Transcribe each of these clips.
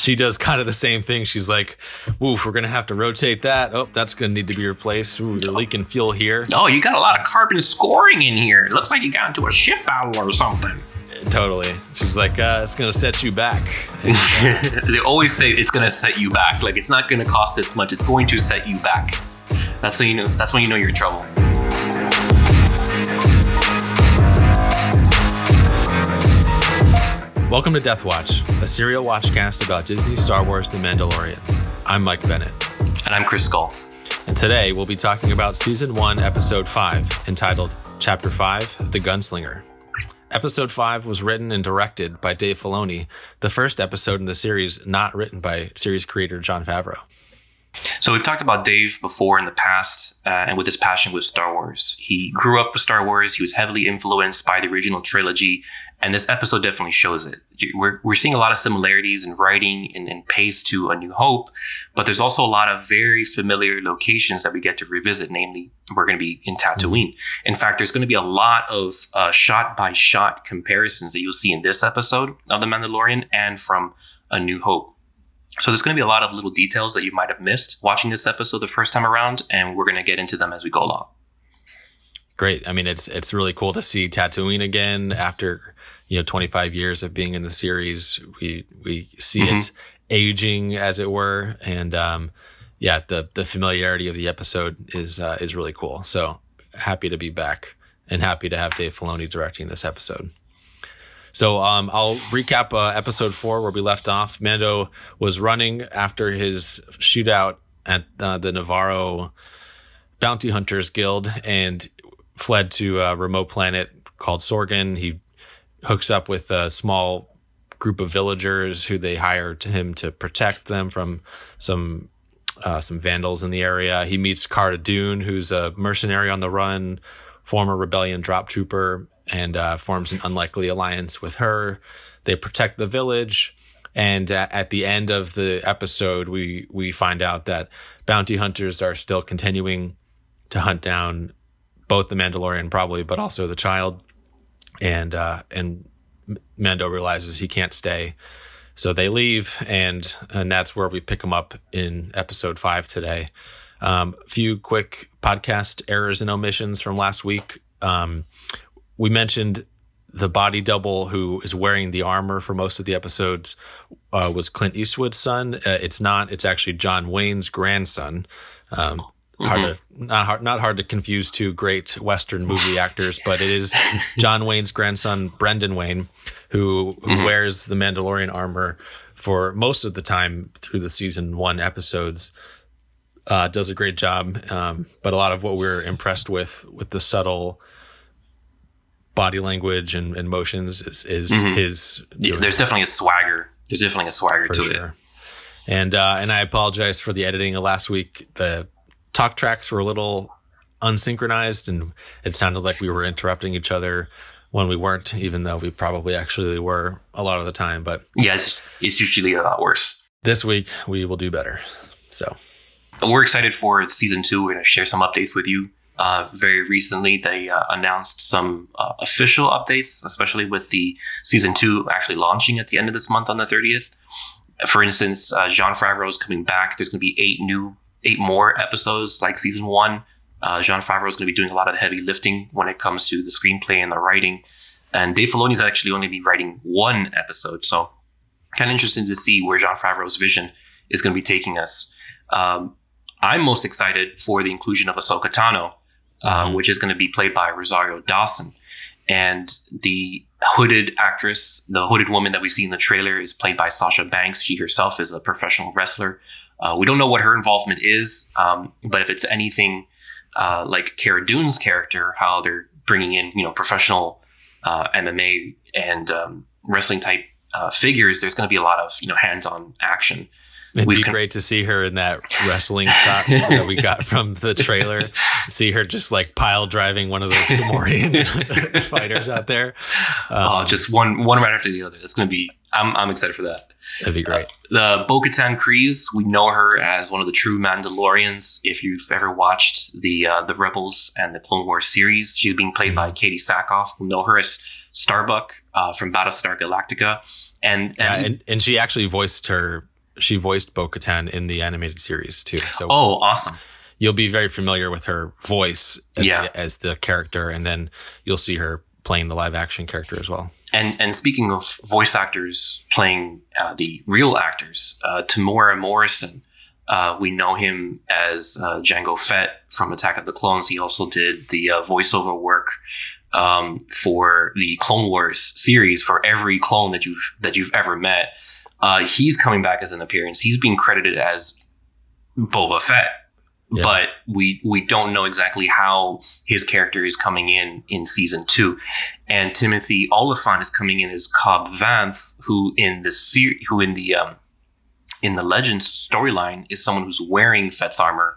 she does kind of the same thing. She's like, "Woof, we're gonna have to rotate that. Oh, that's gonna need to be replaced. Ooh, you're leaking fuel here." Oh, you got a lot of carbon scoring in here. It looks like you got into a ship battle or something. Totally. She's like, uh, "It's gonna set you back." they always say it's gonna set you back. Like it's not gonna cost this much. It's going to set you back. That's when you know. That's when you know you're in trouble. Welcome to Death Watch, a serial watchcast about Disney, Star Wars, The Mandalorian. I'm Mike Bennett. And I'm Chris Skull. And today we'll be talking about Season 1, Episode 5, entitled Chapter 5 The Gunslinger. Episode 5 was written and directed by Dave Filoni, the first episode in the series not written by series creator Jon Favreau. So we've talked about Dave before in the past, uh, and with his passion with Star Wars. He grew up with Star Wars. He was heavily influenced by the original trilogy, and this episode definitely shows it. We're, we're seeing a lot of similarities in writing and, and pace to A New Hope, but there's also a lot of very familiar locations that we get to revisit. Namely, we're going to be in Tatooine. Mm-hmm. In fact, there's going to be a lot of shot by shot comparisons that you'll see in this episode of The Mandalorian and from A New Hope. So there's going to be a lot of little details that you might have missed watching this episode the first time around, and we're going to get into them as we go along. Great. I mean, it's it's really cool to see Tatooine again after you know 25 years of being in the series. We we see mm-hmm. it aging, as it were, and um, yeah, the the familiarity of the episode is uh, is really cool. So happy to be back and happy to have Dave Filoni directing this episode. So um, I'll recap uh, episode four where we left off. Mando was running after his shootout at uh, the Nevarro Bounty Hunters Guild and fled to a remote planet called Sorgan. He hooks up with a small group of villagers who they hire to him to protect them from some uh, some vandals in the area. He meets Cara Dune, who's a mercenary on the run, former rebellion drop trooper, and uh, forms an unlikely alliance with her. They protect the village, and at, the end of the episode, we we find out that bounty hunters are still continuing to hunt down both the Mandalorian, probably, but also the child. And uh, and Mando realizes he can't stay, so they leave, and and that's where we pick him up in episode five today. A um, few quick podcast errors and omissions from last week. Um, we mentioned the body double who is wearing the armor for most of the episodes uh, was Clint Eastwood's son. Uh, it's not. It's actually John Wayne's grandson. Um, mm-hmm. Hard to not hard not hard to confuse two great Western movie actors, but it is John Wayne's grandson Brendan Wayne who who mm-hmm. wears the Mandalorian armor for most of the time through the season one episodes. Uh, does a great job, um, but a lot of what we're impressed with with the subtle body language and, and motions is, is mm-hmm. his. Yeah, there's definitely a swagger. There's definitely a swagger to sure. it. And uh, and I apologize for the editing of last week. The talk tracks were a little unsynchronized, and it sounded like we were interrupting each other when we weren't, even though we probably actually were a lot of the time. But yes, it's usually a lot worse. This week we will do better. So we're excited for season two. We're going to share some updates with you. Uh, very recently, they uh, announced some uh, official updates, especially with the season two actually launching at the end of this month on the 30th. For instance, uh, Jon Favreau is coming back. There's going to be eight new, eight more episodes like season one. Uh, Jon Favreau is going to be doing a lot of the heavy lifting when it comes to the screenplay and the writing. And Dave Filoni is actually only be writing one episode, so kind of interesting to see where Jon Favreau's vision is going to be taking us. Um, I'm most excited for the inclusion of Ahsoka Tano uh, mm-hmm. which is going to be played by Rosario Dawson. And the hooded actress, the hooded woman that we see in the trailer, is played by Sasha Banks. She herself is a professional wrestler. Uh, we don't know what her involvement is, um, but if it's anything uh, like Cara Dune's character, how they're bringing in you know professional uh, MMA and um, wrestling type uh, figures, there's going to be a lot of you know hands-on action. It'd We've be con- great to see her in that wrestling shot that we got from the trailer. see her just like pile driving one of those Gamorrean fighters out there. Um, oh, just one one right after the other. It's going to be. I'm I'm excited for that. That'd be great. Uh, the Bo-Katan Kryze, we know her as one of the true Mandalorians. If you've ever watched the uh, the Rebels and the Clone Wars series, she's being played mm-hmm. by Katee Sackhoff. We know her as Starbuck uh, from Battlestar Galactica, and and, yeah, and, and she actually voiced her she voiced Bo Katan in the animated series too. So Oh, awesome. you'll be very familiar with her voice as, Yeah. the, as the character, and then you'll see her playing the live action character as well. And and speaking of voice actors playing uh, the real actors, uh, Temuera Morrison, uh, we know him as uh, Jango Fett from Attack of the Clones. He also did the uh, voiceover work um, for the Clone Wars series for every clone that you've that you've ever met. Uh, he's coming back as an appearance. He's being credited as Boba Fett, Yeah. but we we don't know exactly how his character is coming in in season two and Timothy Olyphant is coming in as Cobb Vanth, who in the ser- who in the um, in the Legends storyline is someone who's wearing Fett's armor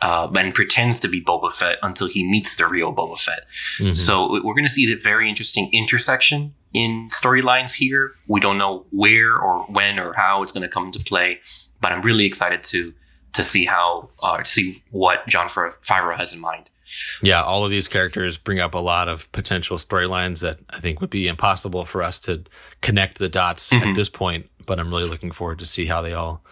uh, and pretends to be Boba Fett until he meets the real Boba Fett. Mhm. So we're going to see a very interesting intersection in storylines here. We don't know where or when or how it's going to come into play, but I'm really excited to to see how uh, see what Jon Favreau has in mind. yeah, all of these characters bring up a lot of potential storylines that I think would be impossible for us to connect the dots Mhm. at this point. But I'm really looking forward to see how they all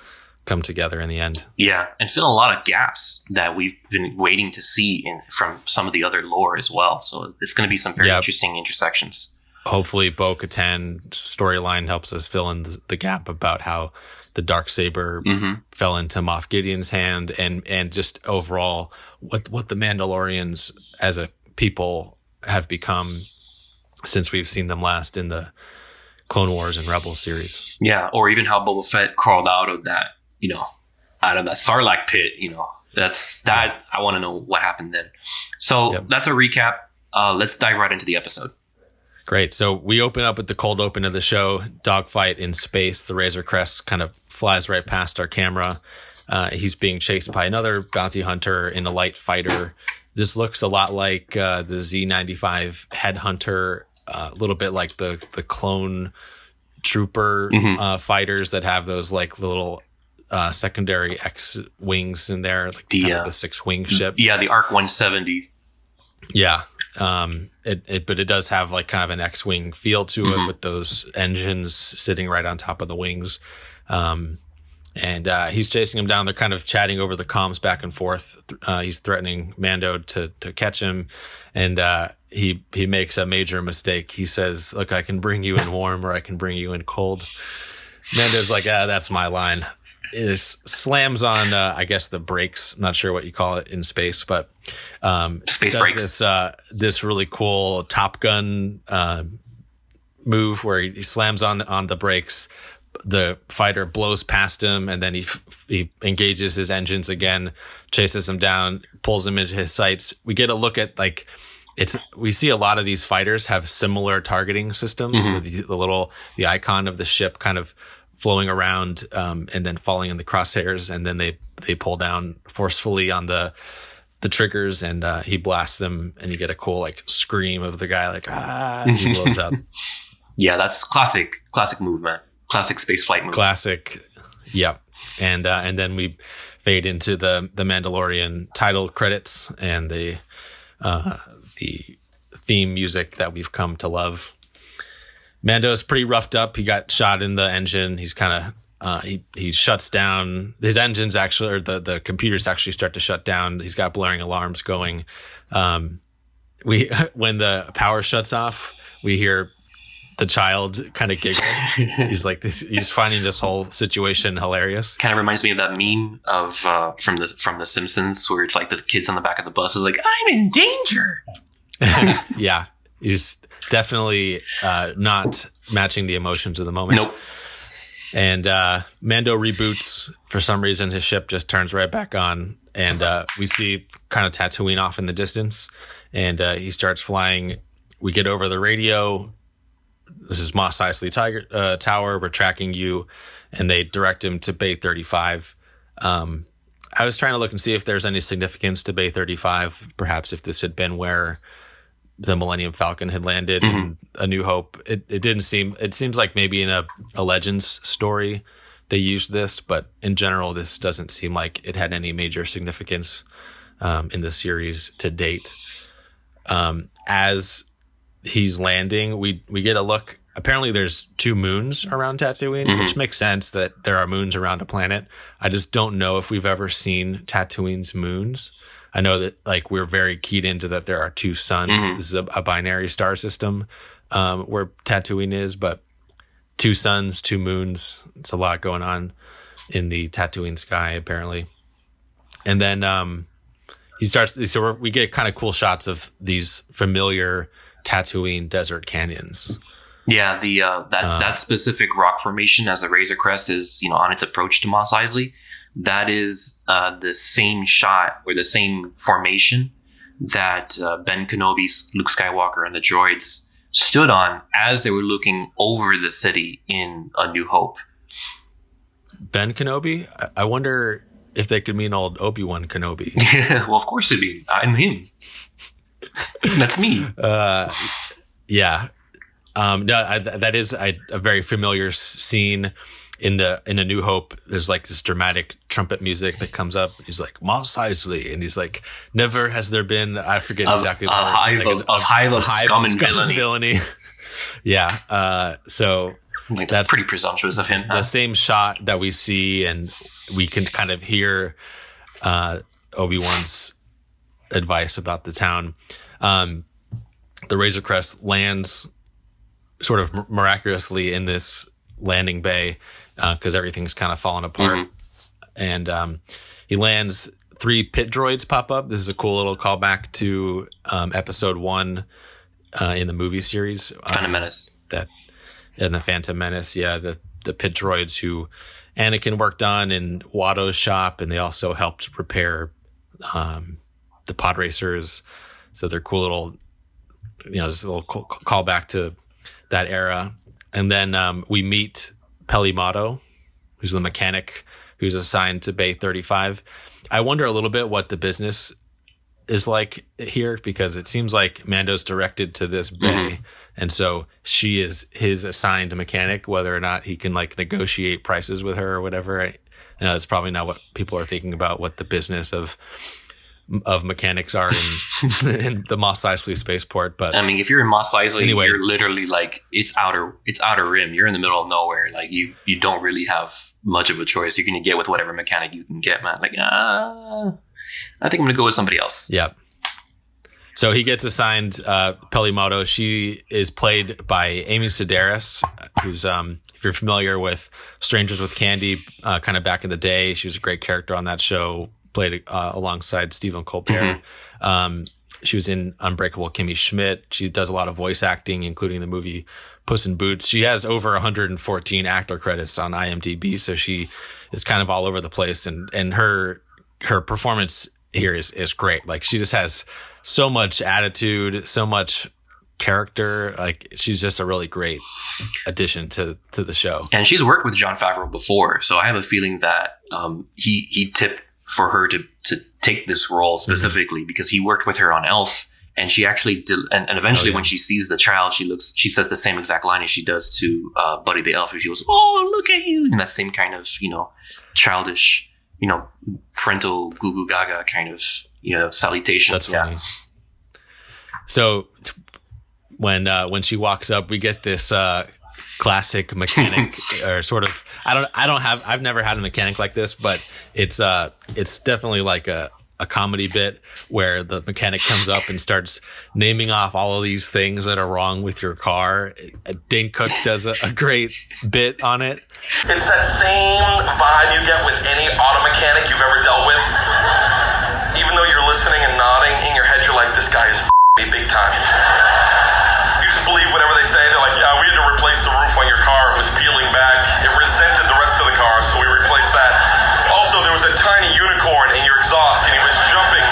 come together in the end. Yeah, and fill a lot of gaps that we've been waiting to see in from some of the other lore as well. So it's going to be some very Yeah. interesting intersections. Hopefully, Bo Katan storyline helps us fill in the, the gap about how the dark saber hmm fell into Moff Gideon's hand, and and just overall what what the Mandalorians as a people have become since we've seen them last in the Clone Wars and Rebel series. Yeah, or even how Boba Fett crawled out of that, you know, out of that Sarlacc pit. You know, that's that. I want to know what happened then. So Yep. that's a recap. Uh, let's dive right into the episode. Great. So we open up with the cold open of the show, dogfight in space. The Razor Crest kind of flies right past our camera. Uh, he's being chased by another bounty hunter in a light fighter. This looks a lot like uh, the Z95 headhunter, uh, a little bit like the the clone trooper Mhm. uh, fighters that have those like little uh, secondary X wings in there, like The, uh, the six wing ship. Yeah, the Arc 170. Yeah. Um, it, it, but it does have like kind of an X-wing feel to Mhm. it with those engines sitting right on top of the wings. Um, and uh, he's chasing him down. They're kind of chatting over the comms back and forth. Uh, he's threatening Mando to to catch him, and uh, he he makes a major mistake. He says, "Look, I can bring you in warm, or I can bring you in cold." Mando's like, "Ah, that's my line." Is slams on, uh, I guess the brakes. I'm not sure what you call it in space, but um, Space brakes. This, uh, this really cool Top Gun uh, move where he, he slams on on the brakes. The fighter blows past him, and then he f- he engages his engines again, chases him down, pulls him into his sights. We get a look at like it's we see a lot of these fighters have similar targeting systems Mhm. with the, the little the icon of the ship kind of flowing around um, and then falling in the crosshairs, and then they they pull down forcefully on the the triggers, and uh, he blasts them, and you get a cool like scream of the guy like ah as he blows up. Yeah, that's classic, classic movement, classic space flight move. Classic. Yep. And uh, and then we fade into the the Mandalorian title credits and the uh, the theme music that we've come to love. Mando's pretty roughed up. He got shot in the engine. He's kind of uh, he he shuts down his engines actually, or the the computers actually start to shut down. He's got blaring alarms going. Um, we when the power shuts off, we hear the child kind of giggle. he's like this, he's finding this whole situation hilarious. kind of reminds me of that meme of uh, from the from the Simpsons where it's like the kids on the back of the bus is like, "I'm in danger." yeah, he's definitely uh, not matching the emotions of the moment. Nope. And uh, Mando reboots for some reason. His ship just turns right back on, and uh, we see kind of Tatooine off in the distance. And uh, he starts flying. We get over the radio. This is Mos Eisley Tiger uh, Tower. We're tracking you, and they direct him to Bay 35. Um, I was trying to look and see if there's any significance to Bay 35. Perhaps if this had been where the Millennium Falcon had landed in A New Hope. It, it didn't seem, it seems like maybe in a, a Legends story they used this, but in general, this doesn't seem like it had any major significance um, in the series to date. Um, as he's landing, we, we get a look apparently there's two moons around Tatooine, Mhm. which makes sense that there are moons around a planet. I just don't know if we've ever seen Tatooine's moons. I know that like we're very keyed into that there are two suns. Mhm. This is a, a binary star system um, where Tatooine is, but two suns, two moons. It's a lot going on in the Tatooine sky apparently. And then um, he starts. So we're, we get kind of cool shots of these familiar Tatooine desert canyons. Yeah, the uh, that Uh, that specific rock formation as the Razor Crest is, you know, on its approach to Mos Eisley, that is uh, the same shot or the same formation that uh, Ben Kenobi's Luke Skywalker and the droids stood on as they were looking over the city in A New Hope. Ben Kenobi. I- I wonder if they could mean old Obi Wan Kenobi. well, of course it'd be. I'm him. That's me. uh, yeah. Um, no, I, that is I, a very familiar scene in the in A New Hope. There's like this dramatic trumpet music that comes up. He's like Mos Eisley, and he's like, "Never has there been." I forget Of- exactly a hive of- a hive of scum and villainy. villainy. yeah. Uh, so Like, that's, That's- pretty presumptuous of him. huh? the same shot that we see, and we can kind of hear uh, Obi Wan's advice about the town. Um, the Razor Crest lands sort of mi- miraculously in this landing bay because everything's kind of fallen apart, Mhm. and um, he lands. Three pit droids pop up. This is a cool little callback to um, episode one uh, in the movie series. Um, Phantom Menace. that and the Phantom Menace, yeah, the the pit droids who Anakin worked on in Watto's shop, and they also helped repair um, the pod racers. So they're cool little, you know, just a little call, call back to that era. And then um, we meet Peli Motto, who's the mechanic who's assigned to Bay 35. I wonder a little bit what the business is like here because it seems like Mando's directed to this mm-hmm. bay. And so she is his assigned mechanic, whether or not he can like negotiate prices with her or whatever. I, I know that's probably not what people are thinking about what the business of of mechanics are in, in the Mos Eisley spaceport. But I mean, if you're in Mos Eisley, Anyway. you're literally like it's outer, it's outer rim. You're in the middle of nowhere. Like you, you don't really have much of a choice. You're gonna get with whatever mechanic you can get, man. Like, ah, I think I'm gonna go with somebody else. Yep. So he gets assigned uh, Peli Motto. She is played by Amy Sedaris, who's, um, if you're familiar with Strangers with Candy, uh, kind of back in the day, she was a great character on that show. Played uh, alongside Stephen Colbert. Um, she was in Unbreakable Kimmy Schmidt. She does a lot of voice acting, including the movie Puss in Boots. She has over 114 actor credits on IMDb, so she is kind of all over the place. And and her her performance here is is great. Like she just has so much attitude, so much character. Like she's just a really great addition to to the show. And she's worked with Jon Favreau before, so I have a feeling that um, he he tipped for her to to take this role Mm-hmm. specifically because he worked with her on Elf, and she actually did. And, and eventually, Oh, yeah. when she sees the child, she looks, she says the same exact line as she does to uh, Buddy the Elf. She goes, "Oh, look at you!" And that same kind of you know childish, you know, parental goo goo gaga kind of you know salutation. That's Yeah. funny. So t- when uh, when she walks up, we get this uh, classic mechanic or sort of I don't I don't have I've never had a mechanic like this, but it's uh it's definitely like a a comedy bit where the mechanic comes up and starts naming off all of these things that are wrong with your car. Uh, Dane Cook does a, a great bit on it. It's that same vibe you get with any auto mechanic you've ever dealt with. Even though you're listening and nodding, in your head you're like, this guy is f- me big time. You just believe whatever they say. They're like, yeah, we had to replace the roof on your car. It was peeling back. It resented the rest of the car, so we replaced that. Also, there was a tiny unicorn in your exhaust, and he was jumping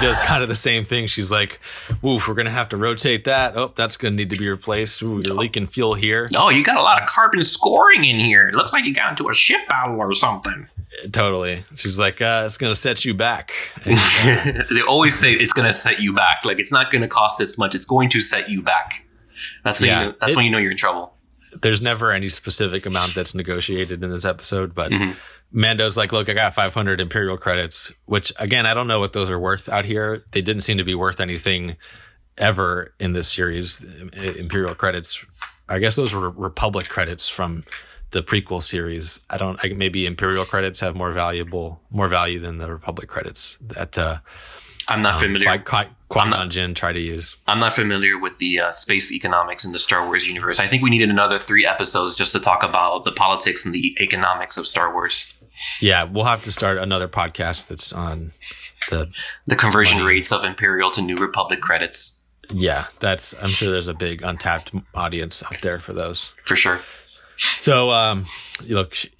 she does kind of the same thing. She's like, "Oof, we're gonna have to rotate that. Oh, that's gonna need to be replaced. Ooh, you're leaking fuel here." Oh, you got a lot of carbon scoring in here. It looks like you got into a ship battle or something. Totally. She's like, uh, "It's gonna set you back." And, uh, they always say it's going to set you back. Like it's not going to cost this much. It's going to set you back. That's when Yeah, you know, that's it- when you know you're in trouble. there's never any specific amount that's negotiated in this episode, but Mhm. Mando's like, "Look, I got 500 Imperial credits," which again, I don't know what those are worth out here. They didn't seem to be worth anything ever in this series. Imperial credits, I guess those were Republic credits from the prequel series. I don't. I, maybe Imperial credits have more valuable, more value than the Republic credits that uh, I'm not familiar. Qui Gon Jinn try to use. I'm not familiar with the uh, space economics in the Star Wars universe. I think we needed another three episodes just to talk about the politics and the economics of Star Wars. Yeah, we'll have to start another podcast that's on the The conversion Money. rates of Imperial to New Republic credits, Yeah, that's. I'm sure there's a big untapped audience out there for those. for sure. So, um, you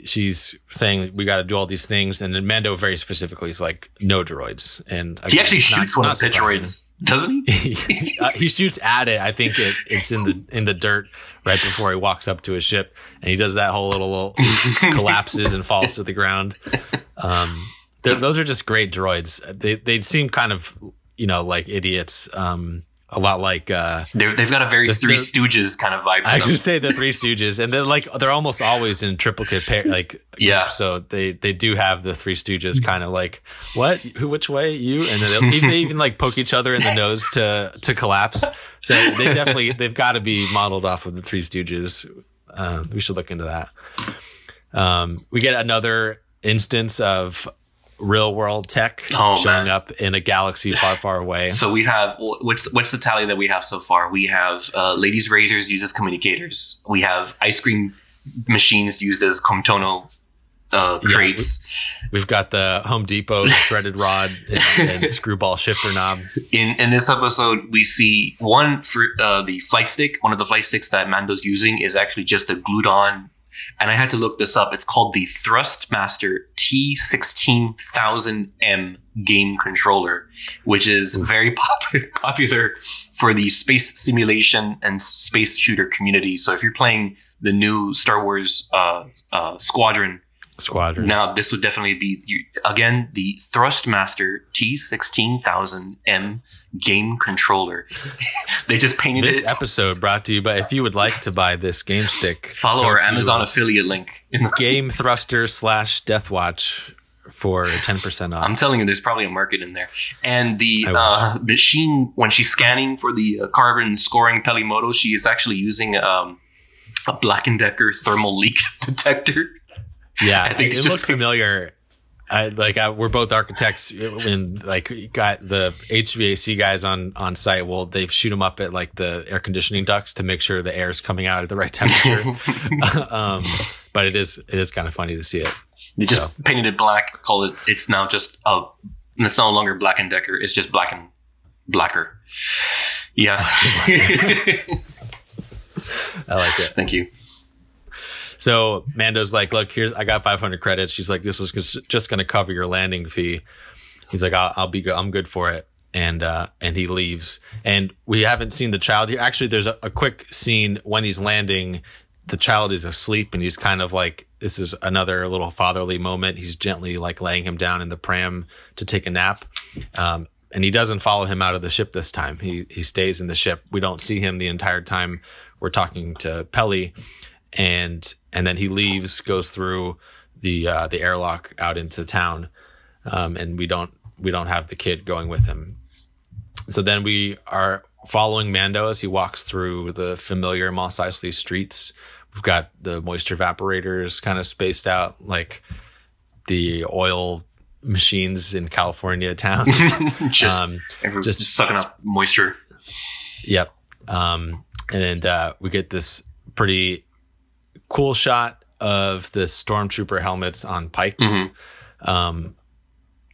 she's saying we got to do all these things, and then Mando very specifically is like, no droids, and He again, actually not- shoots one not of the droids, doesn't he? uh, he shoots at it. I think it, it's in the in the dirt right before he walks up to his ship, and he does that whole little collapses and falls to the ground. Um, th- those are just great droids. They they seem kind of you know like idiots. Um, a lot like uh, They're, they've got a very The- Three Stooges kind of vibe to I them. just say the Three Stooges, and they're like they're almost always in triplicate pair, like Yeah. So they they do have the Three Stooges kind of like what who which way you, and then they'll, they even like poke each other in the nose to to collapse. So they definitely they've got to be modeled off of the Three Stooges. Um, we should look into that. Um, we get another instance of real world tech Oh, showing man. up in a galaxy far far away. So we have what's what's the tally that we have so far? We have uh, ladies' razors used as communicators. We have ice cream machines used as Camtono uh, Yeah, crates. We've got the Home Depot threaded rod and, and screwball shifter knob. in in this episode, we see one for uh, the flight stick. One of the flight sticks that Mando's using is actually just a glued on. And I had to look this up. It's called the Thrustmaster T16000M game controller, which is very pop- popular for the space simulation and space shooter community. So if you're playing the new Star Wars uh, uh, Squadron Squadron. now, this would definitely be you- again the Thrustmaster T16000M game controller. they just painted This it. episode brought to you by if you would like to buy this game stick, Follow our Amazon affiliate link. Game Thruster slash Death Watch for ten percent off. I'm telling you, there's probably a market in there. And the uh, machine, when she's scanning for the uh, carbon scoring Peli Motto, she is actually using um, a Black and Decker thermal leak detector. Yeah, I think it, just- looked familiar. I like I, we're both architects and like got the HVAC guys on on site. Well, they shoot them up at like the air conditioning ducts to make sure the air is coming out at the right temperature. um, but it is it is kind of funny to see it. They just So. painted it black. Call it. It's now just a. It's no longer Black and Decker. It's just black and blacker. Yeah. I like it. Thank you. So Mando's like, look, here's I got 500 credits. She's like, this was just- going to cover your landing fee. He's like, I'll, I'll be good. I'm good for it. And uh, and he leaves. And we haven't seen the child here. Actually, there's a, a quick scene when he's landing. The child is asleep, and he's kind of like, this is another little fatherly moment. He's gently like laying him down in the pram to take a nap. Um, and he doesn't follow him out of the ship this time. He he stays in the ship. We don't see him the entire time. We're talking to Pelly, and and then he leaves, goes through the uh, the airlock out into town, um, and we don't we don't have the kid going with him. So then we are following Mando as he walks through the familiar Mos Eisley streets. We've got the moisture evaporators kind of spaced out, like the oil machines in California town. just, um, just- just sucking up moisture. Yep. Um, and uh, we get this pretty cool shot of the stormtrooper helmets on pikes. Mhm. Um,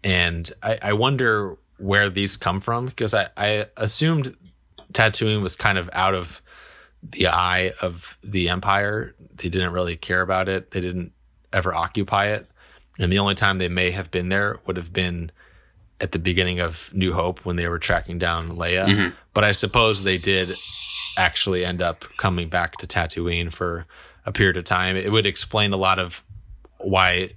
and I, I wonder where these come from because I, I assumed Tatooine was kind of out of the eye of the Empire. They didn't really care about it. They didn't ever occupy it. And the only time they may have been there would have been at the beginning of New Hope when they were tracking down Leia. Mhm. But I suppose they did actually end up coming back to Tatooine for a period of time. It would explain a lot of why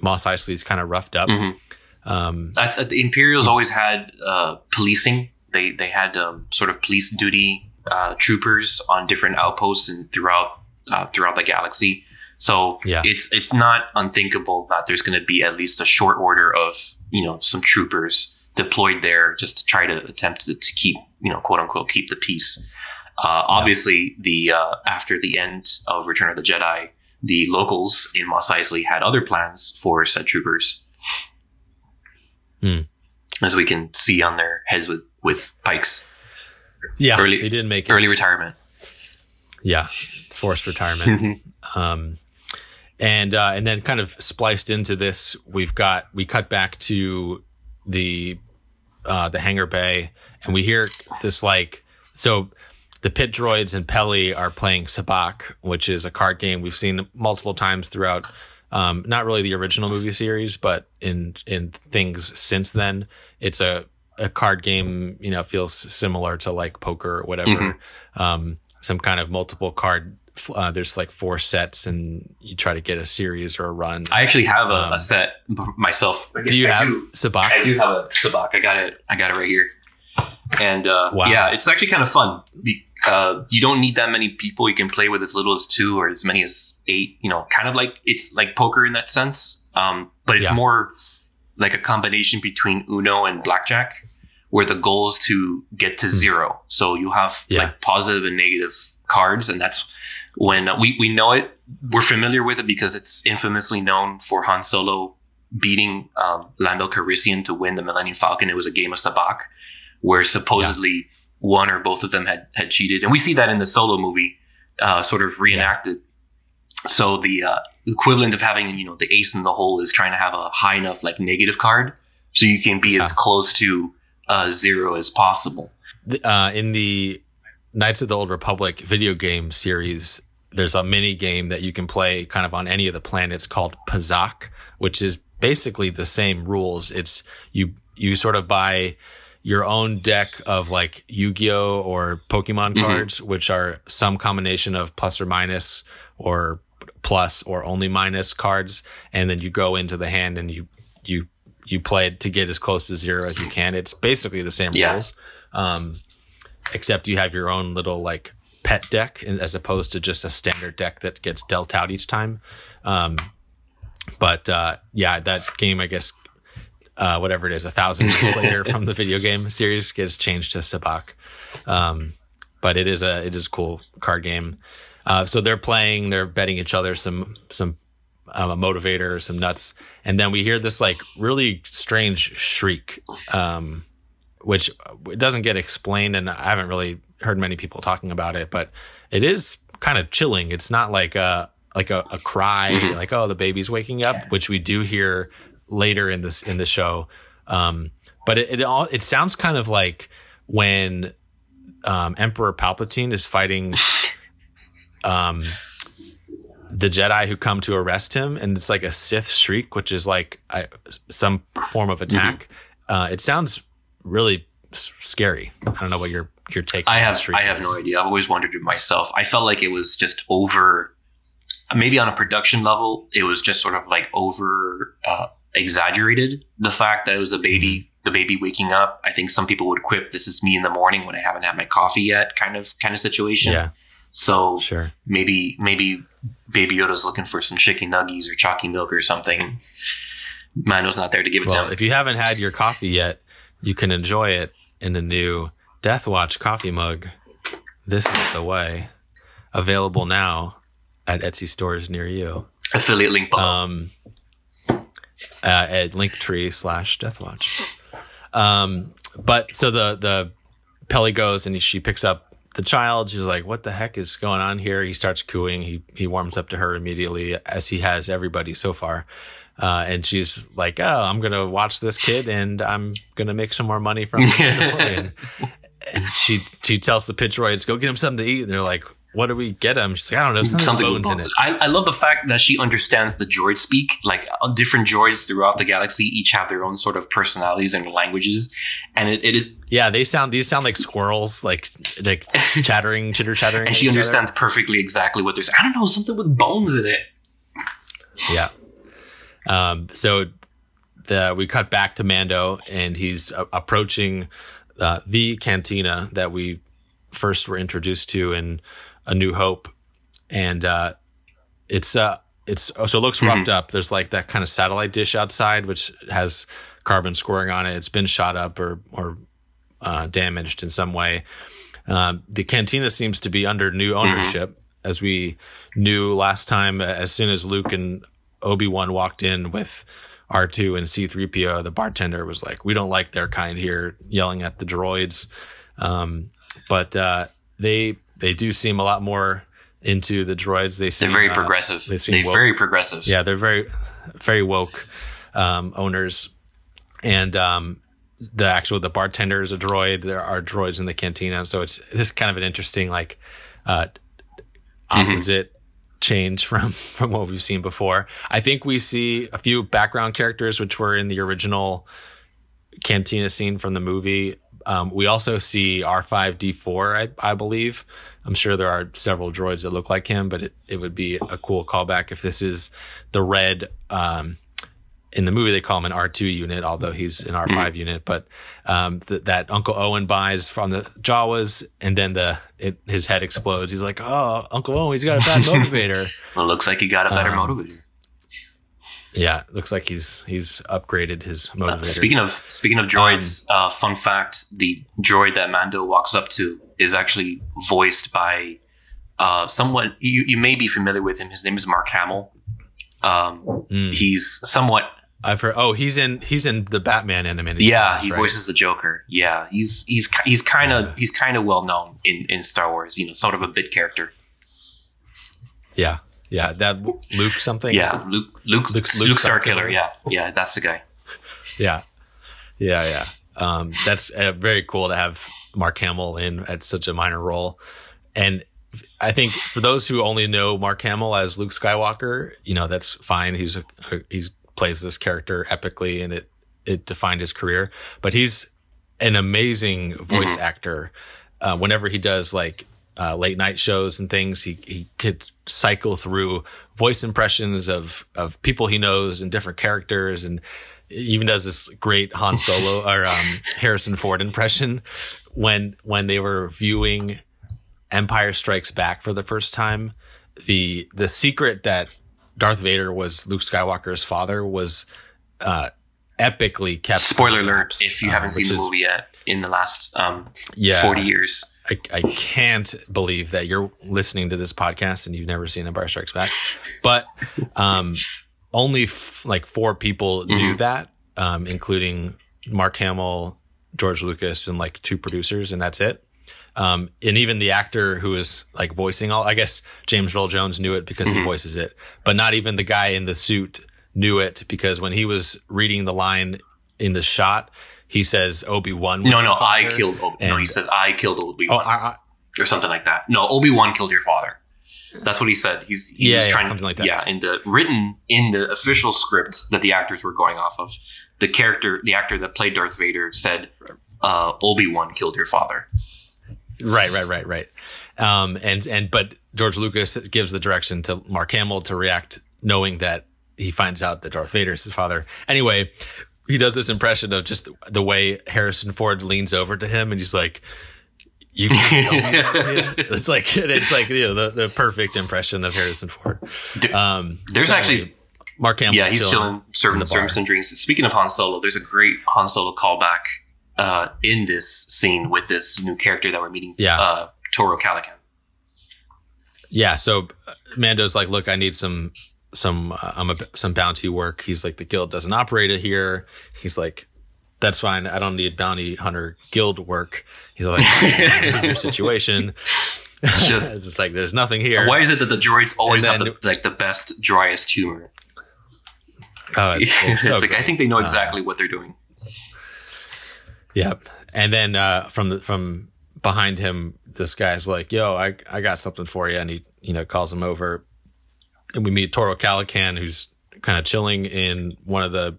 Mos Eisley is kind of roughed up. Mhm. Um, I th- the Imperials always had uh, policing. They they had um, sort of police duty uh, troopers on different outposts and throughout uh, throughout the galaxy. So Yeah. it's it's not unthinkable that there's going to be at least a short order of you know some troopers deployed there just to try to attempt to, to keep you know quote unquote keep the peace. Uh, obviously, the uh, after the end of Return of the Jedi, the locals in Mos Eisley had other plans for said troopers Hmm. as we can see on their heads with with pikes. yeah, Early- they didn't make it. Early retirement. Yeah, forced retirement. Um, and uh, and then kind of spliced into this, we've got we cut back to the uh, the hangar bay, and we hear this like so. The pit droids and Pelly are playing Sabacc, which is a card game we've seen multiple times throughout. Um, not really the original movie series, but in in things since then, it's a a card game. You know, feels similar to like poker or whatever. Mhm. Um, some kind of multiple card. Uh, there's like four sets, and you try to get a series or a run. I actually have a, Um, a set myself. do you I have do. Sabacc? I do have a sabacc. I got it. I got it right here. And uh, Wow. yeah, it's actually kind of fun. Be- Uh, you don't need that many people. You can play with as little as two or as many as eight. You know, kind of like it's like poker in that sense. Um, but it's Yeah. more like a combination between Uno and Blackjack, where the goal is to get to zero. So you have Hmm. Yeah. like positive and negative cards, and that's when uh, we we know it. We're familiar with it because it's infamously known for Han Solo beating um, Lando Calrissian to win the Millennium Falcon. It was a game of sabacc where supposedly one or both of them had had cheated, and we see that in the Solo movie, uh, sort of reenacted. So the uh, equivalent of having you know the ace in the hole is trying to have a high enough like negative card, so you can be as close to uh, zero as possible. Uh, in the Knights of the Old Republic video game series, there's a mini game that you can play kind of on any of the planets called Pazaak, which is basically the same rules. It's you you sort of buy your own deck of like Yu-Gi-Oh or Pokemon Mhm. cards, which are some combination of plus or minus or plus or only minus cards, and then you go into the hand and you you you play it to get as close to zero as you can. It's basically the same Yeah. rules, um, except you have your own little like pet deck as opposed to just a standard deck that gets dealt out each time. Um, but uh, yeah, that game, I guess, uh, whatever it is, a thousand years later from the video game series gets changed to Sabacc. Um, but it is a it is a cool card game. Uh, so they're playing, they're betting each other some some um, a motivator, some nuts, and then we hear this like really strange shriek, um, which doesn't get explained, and I haven't really heard many people talking about it, but it is kind of chilling. It's not like a like a, a cry, Mhm. like oh the baby's waking up, which we do hear later in this in the show. Um, but it, it all it sounds kind of like when um, Emperor Palpatine is fighting um, the Jedi who come to arrest him, and it's like a Sith shriek, which is like I, some form of attack. Uh, it sounds really s- scary. I don't know what your your take. I on have I have is. no idea. I've always wondered it myself. I felt like it was just over, maybe on a production level, it was just sort of like over uh, exaggerated. The fact that it was a baby, Mm-hmm. the baby waking up. I think some people would quip, "This is me in the morning when I haven't had my coffee yet," kind of kind of situation. Yeah, So sure. maybe maybe Baby Yoda's looking for some chicken nuggies or chalky milk or something. Mando's not there to give it to Well, him. if you haven't had your coffee yet, you can enjoy it in a new Death Watch coffee mug. This is the way. Available now at Etsy stores near you. Affiliate link below. Um, uh, at Linktree slash Deathwatch. Um, but so the the Pelly goes and she picks up the child. She's like, "What the heck is going on here?" He starts cooing. He he warms up to her immediately, as he has everybody so far. Uh, and she's like, "Oh, I'm gonna watch this kid, and I'm gonna make some more money from the Mandalorian." and she she tells the pit droids, "Go get him something to eat." And they're like, what do we get him? She's like, I don't know, something, something bones, bones. in it. I, I love the fact that she understands the droid speak. Like uh, different droids throughout the galaxy each have their own sort of personalities and languages, and it, it is. Yeah, they sound these sound like squirrels, like like chattering, chitter chattering. And she each other. understands perfectly exactly what they're saying. I don't know, something with bones in it. Yeah. Um, so the we cut back to Mando, and he's uh, approaching uh, the cantina that we first were introduced to in A New Hope, and uh, it's uh it's so it looks roughed up. There's like that kind of satellite dish outside, which has carbon scoring on it. It's been shot up or or uh, damaged in some way. Um, the cantina seems to be under new ownership, as we knew last time. As soon as Luke and Obi Wan walked in with R two and C three PO, the bartender was like, "We don't like their kind here," yelling at the droids. Um, but uh, they they do seem a lot more into the droids. They seem They're very uh, progressive. they seem They're very progressive. yeah, they're very, very woke um, owners, and um, the actual the bartender is a droid. There are droids in the cantina, so it's this kind of an interesting like uh, opposite change from from what we've seen before. I think we see a few background characters which were in the original cantina scene from the movie. Um, we also see R5D4, I, I believe. I'm sure there are several droids that look like him, but it, it would be a cool callback if this is the red. Um, in the movie, they call him an R2 unit, although he's an R5 unit. But um, th- that Uncle Owen buys from the Jawas, and then the it, his head explodes. He's like, "Oh, Uncle Owen, he's got a bad motivator." Well, it looks like he got a better Um, motivator. Yeah, looks like he's he's upgraded his motivator. Uh, speaking of speaking of droids, uh, fun fact: the droid that Mando walks up to is actually voiced by uh, someone you, you may be familiar with him. His name is Mark Hamill. Um, Mm. He's somewhat I've heard. Oh, he's in he's in the Batman animated. yeah. series, He right? voices the Joker. Yeah, he's he's he's kind of he's kind of well known in in Star Wars. You know, sort of a bit character. Yeah, yeah. That Luke something. Yeah, Luke Luke Luke, Luke Starkiller. Yeah, yeah, that's the guy. yeah, yeah, yeah. Um, that's uh, very cool to have Mark Hamill in at such a minor role, and I think for those who only know Mark Hamill as Luke Skywalker, you know that's fine. He's a, he's plays this character epically, and it it defined his career. But he's an amazing voice actor. Uh, whenever he does like uh, late night shows and things, he he could cycle through voice impressions of of people he knows and different characters, and even does this great Han Solo or um, Harrison Ford impression when when they were viewing Empire Strikes Back for the first time. The the secret that Darth Vader was Luke Skywalker's father was uh, epically kept. Spoiler alert: if you uh, haven't seen the is- movie yet, in the last um, Yeah. forty years. I, I can't believe that you're listening to this podcast and you've never seen Empire Strikes Back. But um, only f- like four people knew that, um, including Mark Hamill, George Lucas, and like two producers, and that's it. Um, and even the actor who is like voicing all, I guess James Earl Jones knew it because he voices it, but not even the guy in the suit knew it because when he was reading the line in the shot, he says Obi Wan. No, no, I killed. Obi- no, he says I killed Obi Oh, Wan I, or something like that. No, Obi Wan killed your father. That's what he said. He's he Yeah, was yeah, trying something like that. Yeah, in the written in the official script that the actors were going off of, the character, the actor that played Darth Vader, said uh, Obi Wan killed your father. Right, right, right, right. Um, and and but George Lucas gives the direction to Mark Hamill to react, knowing that he finds out that Darth Vader is his father. Anyway, he does this impression of just the way Harrison Ford leans over to him, and he's like, "You can tell me? It's like it's like you know the, the perfect impression of Harrison Ford. Um, There's so actually Mark Hamill. yeah, he's still, in serving the serving some drinks. Speaking of Han Solo, there's a great Han Solo callback uh, in this scene with this new character that we're meeting. Yeah. uh, Toro Calican. Yeah, so Mando's like, look, I need some some uh, I'm a, some bounty work. He's like, the guild doesn't operate it here. He's like, that's fine. I don't need bounty hunter guild work. He's like, your situation. It's just it's like there's nothing here. why is it that the droids always And have the, like the best, driest humor? Oh, it's, it's so it's like I think they know exactly what they're doing. Yep. And then uh, from the from behind him, this guy's like, "Yo, I I got something for you," and he you know calls him over, and we meet Toro Calican, who's kind of chilling in one of the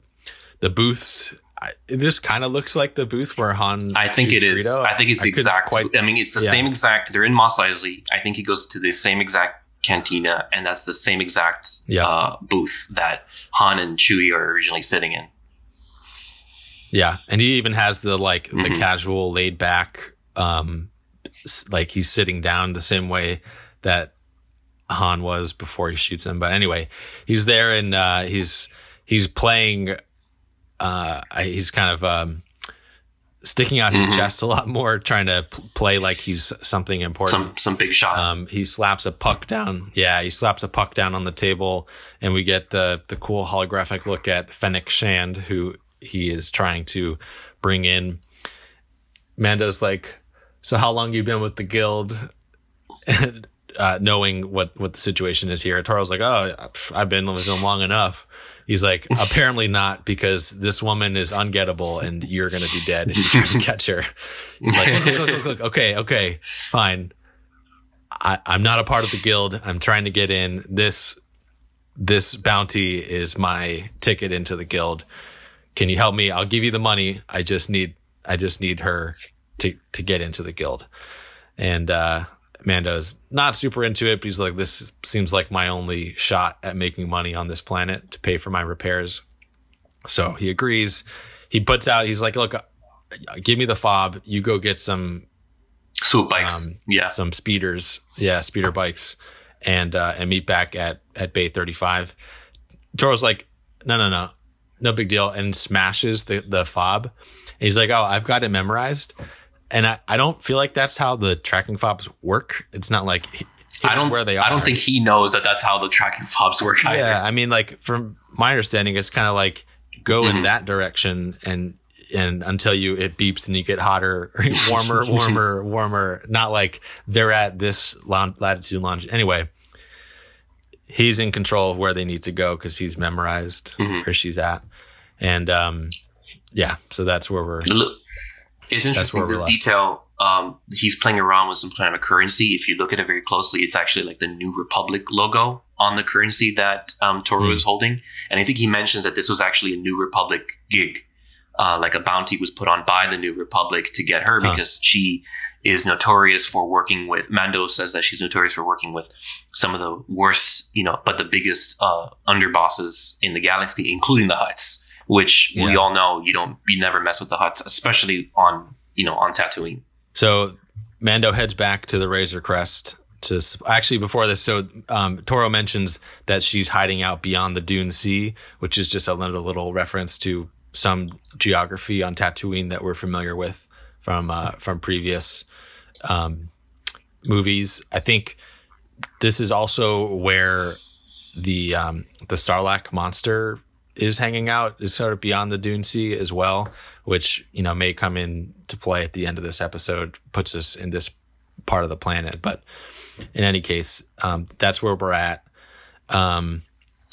the booths. I, this kind of looks like the booth where Han. I think it is. Greedo. I think it's I the exact. quite- I mean, it's the yeah. same exact. They're in Mos Eisley. I think he goes to the same exact cantina, and that's the same exact Yeah. uh, booth that Han and Chewie are originally sitting in. Yeah, and he even has the like the Mhm. casual, laid back, um, like he's sitting down the same way that Han was before he shoots him. But anyway, he's there and uh, he's he's playing. Uh, he's kind of um, sticking out his Mhm. chest a lot more, trying to p- play like he's something important. Some some big shot. Um, he slaps a puck down. Yeah, he slaps a puck down on the table, and we get the the cool holographic look at Fennec Shand, who he is trying to bring in. Mando's like, "So how long you been with the guild?" And uh, knowing what what the situation is here, Toro's like, "Oh, I've been with them long enough." He's like, "Apparently not, because this woman is ungettable, and you're gonna be dead if you try to catch her." He's like, look, look, look, look, okay, okay, fine. I, I'm not a part of the guild. I'm trying to get in. This this bounty is my ticket into the guild. Can you help me? I'll give you the money. I just need I just need her to to get into the guild. And uh Mando's not super into it, but he's like, this seems like my only shot at making money on this planet to pay for my repairs. So he agrees. He puts out, he's like, look, give me the fob. You go get some Swoop bikes. um, yeah. some speeders, yeah, speeder bikes, and uh, and meet back at at Bay thirty five. Toro's like, no, no, no, no big deal, and smashes the the fob. And he's like, oh, I've got it memorized, and I, I don't feel like that's how the tracking fobs work. It's not like I don't. where they are. I don't think he knows that that's how the tracking fobs work. Either. Yeah, I mean, like from my understanding, it's kind of like go in Mhm. that direction and and until you it beeps and you get hotter, warmer, warmer, warmer. Not like they're at this latitude, longitude. Anyway, he's in control of where they need to go because he's memorized Mhm. where she's at, and um, yeah. So that's where we're. It's interesting. This left. detail. Um, he's playing around with some kind of a currency. If you look at it very closely, it's actually like the New Republic logo on the currency that um, Toro Hmm. is holding. And I think he mentions that this was actually a New Republic gig. Uh, like a bounty was put on by the New Republic to get her Huh. because she is notorious for working with. Mando says that she's notorious for working with some of the worst, you know, but the biggest uh, underbosses in the galaxy, including the Hutts, which we all know you don't, you never mess with the Hutts, especially on, you know, on Tatooine. So Mando heads back to the Razor Crest. To actually before this, so um, Toro mentions that she's hiding out beyond the Dune Sea, which is just a little, little reference to some geography on Tatooine that we're familiar with from uh, from previous um, movies. I think this is also where the um, the Sarlacc monster is hanging out, is sort of beyond the Dune Sea as well, which you know may come in to play at the end of this episode, puts us in this part of the planet. But in any case, um, that's where we're at. Um,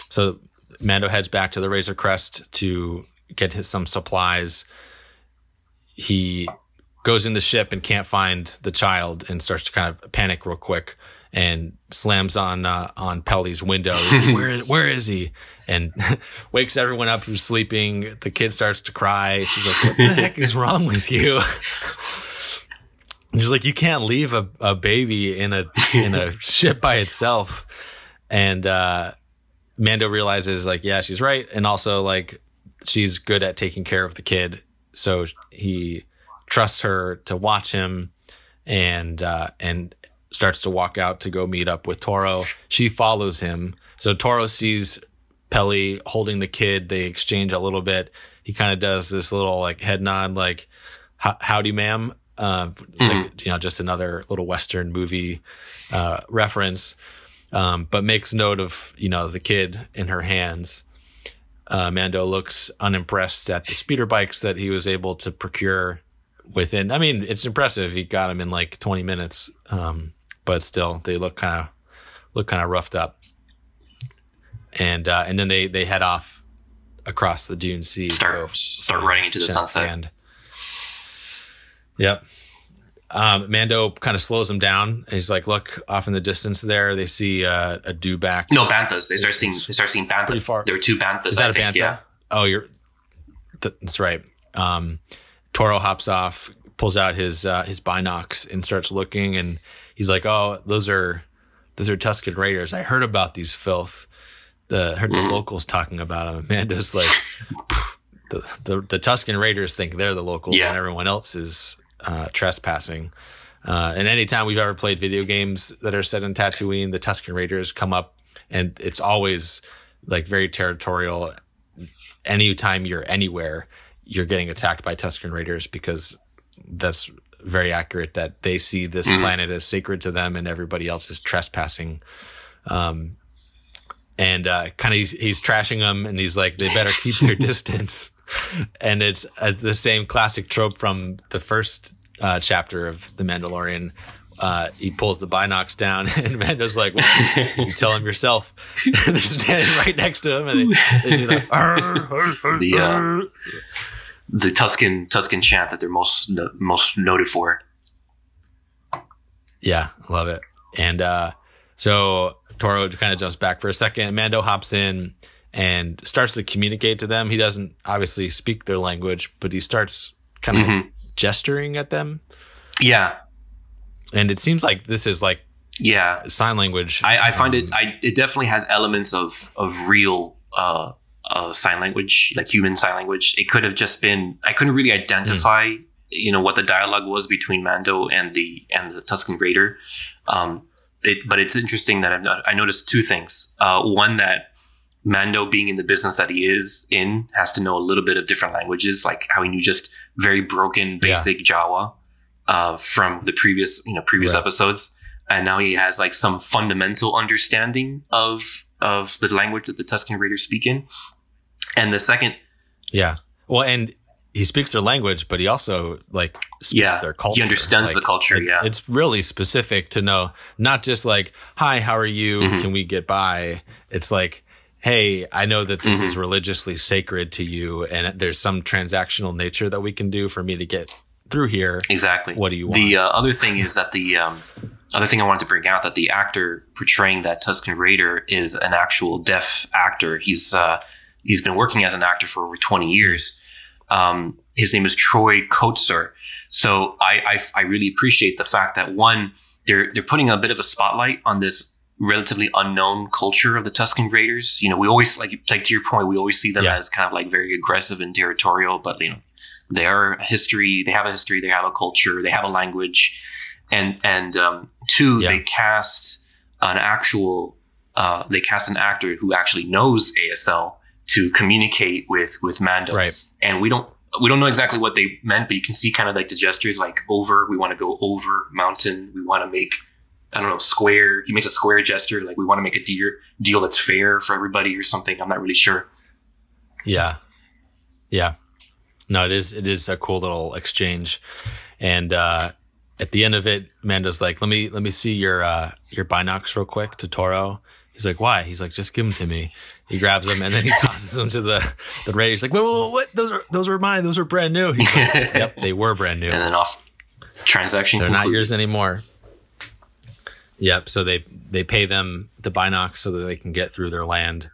so Mando heads back to the Razor Crest to get his, some supplies. He goes in the ship and can't find the child and starts to kind of panic real quick and slams on uh, on Peli's window. where is where is he? And wakes everyone up who's sleeping. The kid starts to cry. She's like, "What the heck is wrong with you?" And she's like, "You can't leave a, a baby in a in a ship by itself." And uh, Mando realizes, like, yeah, she's right, and also like she's good at taking care of the kid, so he trusts her to watch him, and uh, and starts to walk out to go meet up with Toro. She follows him, so Toro sees Peli holding the kid. They exchange a little bit. He kind of does this little like head nod, like "How- "Howdy, ma'am." Uh, like, you know, just another little Western movie uh, reference, um, but makes note of you know the kid in her hands. Uh, Mando looks unimpressed at the speeder bikes that he was able to procure within. I mean, it's impressive. He got them in like 20 minutes, um, but still, they look kind of look kind of roughed up. And uh, and then they they head off across the Dune Sea. Start- start running into the sunset. Shand. Yep. um, Mando kind of slows him down. He's like, "Look off in the distance there. They see uh, a dewback. No banthas. They start seeing. They start seeing banthas. pretty far. There were two banthas. Is that I a think. bantha? Yeah. Oh, you're. th- That's right. Um, Toro hops off, pulls out his uh, his binocs, and starts looking. And he's like, "Oh, those are those are Tusken Raiders. I heard about these filth. The heard Mm-hmm. the locals talking about them." Amanda's like, the, the the Tusken Raiders think they're the locals, Yeah. and everyone else is uh, trespassing. Uh, and anytime we've ever played video games that are set in Tatooine, the Tusken Raiders come up, and it's always like very territorial. Anytime you're anywhere, you're getting attacked by Tusken Raiders because that's very accurate. That they see this planet as sacred to them, and everybody else is trespassing. Um, and uh, kind of he's, he's trashing them, and he's like, they better keep their distance. And it's uh, the same classic trope from the first uh, chapter of The Mandalorian. Uh, he pulls the binocs down, and Mando's like, well, "You tell him yourself." They're standing right next to him, and they, they do the, The, uh, the Tusken Tusken chant that they're most no, most noted for. Yeah, love it. And uh, so Toro kind of jumps back for a second. Mando hops in and starts to communicate to them. He doesn't obviously speak their language, but he starts kind of Mhm. gesturing at them. Yeah, And it seems like this is like yeah. sign language. I, I find it. Um, I it definitely has elements of of real uh, uh, sign language, like human sign language. It could have just been. I couldn't really identify, you know, what the dialogue was between Mando and the and the Tusken Raider. Um, it, but it's interesting that I've not, I noticed two things. Uh, one that Mando, being in the business that he is in, has to know a little bit of different languages, like how he knew just very broken, basic Jawa uh, from the previous, you know, previous Right. episodes, and now he has like some fundamental understanding of of the language that the Tusken Raiders speak in. And the second, yeah. Well, and he speaks their language, but he also like speaks Yeah, their culture. he understands the culture, it- yeah. it's really specific to know, not just like, "Hi, how are you? Mhm. Can we get by?" It's like, "Hey, I know that this Mm-hmm. is religiously sacred to you, and there's some transactional nature that we can do for me to get through here. exactly. What do you want?" The uh, other thing is that the um, other thing I wanted to bring out that the actor portraying that Tusken Raider is an actual deaf actor. He's uh, he's been working as an actor for over twenty years. Um, his name is Troy Kotsur. So I, I I really appreciate the fact that one they're they're putting a bit of a spotlight on this relatively unknown culture of the Tusken Raiders. You know, we always like like to your point, we always see them Yeah. as kind of like very aggressive and territorial, but you know, they are history. They have a history. They have a culture. They have a language, and and um, two, Yeah. they cast an actual. Uh, they cast an actor who actually knows ASL to communicate with with Mando, right. and we don't we don't know exactly what they meant, but you can see kind of like the gestures, like over. We want to go over mountain. We want to make I don't know square. He makes a square gesture, like we want to make a deal deal that's fair for everybody or something. I'm not really sure. Yeah. Yeah. No, it is it is a cool little exchange. And uh at the end of it, Mando's like, Let me let me see your uh your binocs real quick to Toro. He's like, Why? He's like, just give them to me. He grabs them and then he tosses them to the the Raider. He's like, wait, wait, what? Those are those were mine. Those are brand new. He's like, Yep, they were brand new. And then off transaction. They're not yours anymore. Yep. So they they pay them the binocs so that they can get through their land.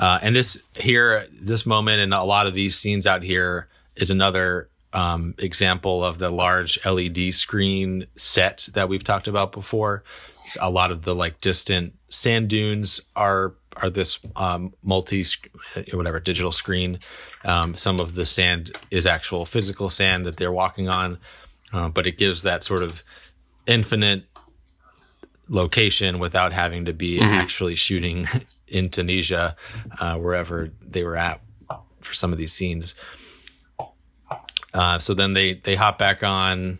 Uh, and this here, this moment, and a lot of these scenes out here is another um, example of the large LED screen set that we've talked about before. A lot of the like distant sand dunes are are this um, multi whatever digital screen. Um, some of the sand is actual physical sand that they're walking on, uh, but it gives that sort of infinite location without having to be actually shooting in Tunisia, uh, wherever they were at for some of these scenes. Uh, so then they they hop back on,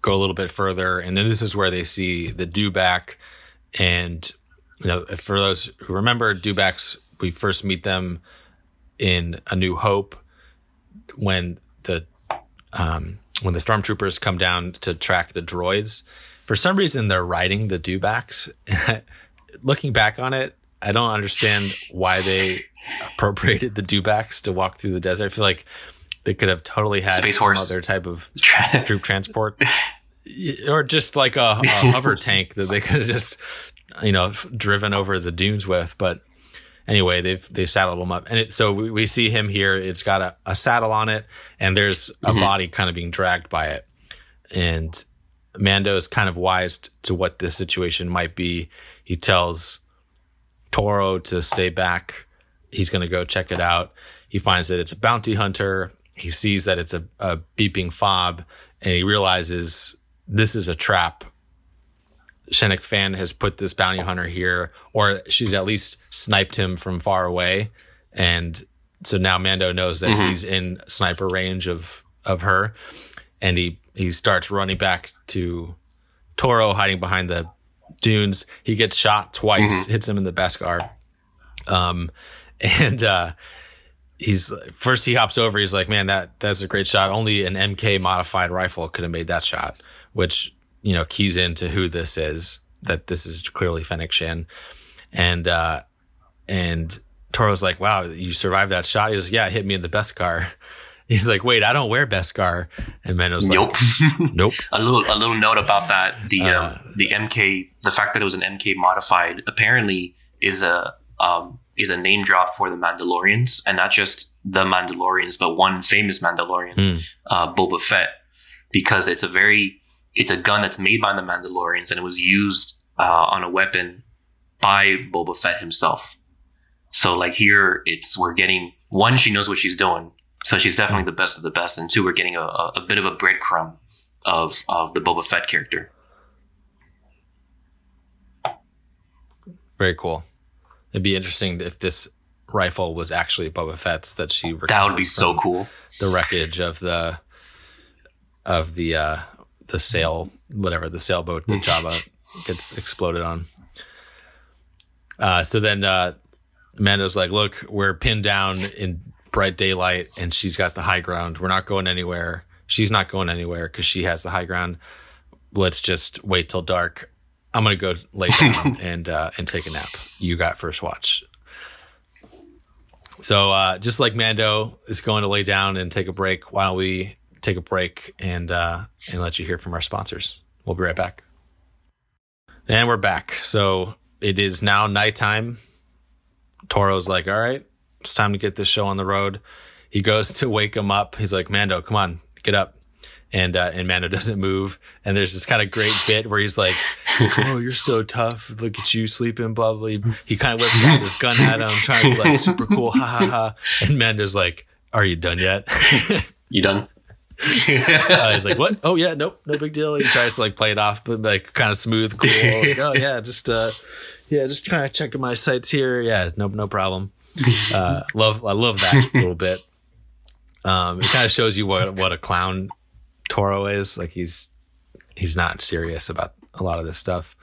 go a little bit further, and then this is where they see the dewback, and you know for those who remember dewbacks, we first meet them in A New Hope when the um, when the stormtroopers come down to track the droids. For some reason, they're riding the dewbacks. Looking back on it, I don't understand why they appropriated the dewbacks to walk through the desert. I feel like they could have totally had Space some horse. other type of troop transport. or just like a, a hover tank that they could have just, you know, driven over the dunes with. But anyway, they've they saddled him up, and it, so we, we see him here. It's got a, a saddle on it, and there's a Mhm. body kind of being dragged by it, and Mando is kind of wise to what the situation might be. He tells Toro to stay back. He's going to go check it out. He finds that it's a bounty hunter. He sees that it's a, a beeping fob, and he realizes this is a trap. Fennec Shand has put this bounty hunter here, or she's at least sniped him from far away, and so now Mando knows that Mhm. he's in sniper range of of her, and he he starts running back to Toro hiding behind the dunes. He gets shot twice, hits him in the Beskar. Um, and uh, he's first he hops over. He's like, "Man, that that's a great shot. Only an MK modified rifle could have made that shot." Which you know keys into who this is. That this is clearly Fennec Shand, and uh, and Toro's like, "Wow, you survived that shot." He goes, "Yeah, it hit me in the Beskar." He's like, "Wait, I don't wear Beskar," and Mando's like, Nope. "Nope." a little a little note about that. The Uh, um, the MK the fact that it was an MK modified apparently is a um, is a name drop for the Mandalorians and not just the Mandalorians, but one famous Mandalorian, Hmm. uh, Boba Fett, because it's a very it's a gun that's made by the Mandalorians and it was used uh, on a weapon by Boba Fett himself. So like here, it's we're getting one. She knows what she's doing, so she's definitely the best of the best, and two, we're getting a, a, a bit of a breadcrumb of of the Boba Fett character. Very cool. It'd be interesting if this rifle was actually Boba Fett's that she recovered. That would be so cool. The wreckage of the of the uh the sail whatever the sailboat that Jabba gets exploded on. Uh so then uh Mando's like, look, we're pinned down in bright daylight and she's got the high ground. We're not going anywhere. She's not going anywhere because she has the high ground. Let's just wait till dark. I'm gonna go lay down and uh, and take a nap. You got first watch. So uh, just like Mando is going to lay down and take a break, why don't we take a break and uh, and let you hear from our sponsors? We'll be right back. And we're back. So it is now nighttime. Toro's like, all right, it's time to get this show on the road. He goes to wake him up. He's like, Mando, come on, get up. And uh, and Mando doesn't move. And there's this kind of great bit where he's like, "Oh, you're so tough. Look at you sleeping, blah blah." blah." He kind of whips out his gun at him, trying to be like super cool, ha ha ha. And Mando's like, "Are you done yet?" You done? uh, he's like, "What? Oh yeah, nope, no big deal." He tries to like play it off, but like kind of smooth, cool. Like, oh yeah, just uh, yeah, just kind of checking my sights here. Yeah, no, no problem. Uh, love, I love that little bit. Um, it kind of shows you what what a clown Toro is. Like he's he's not serious about a lot of this stuff.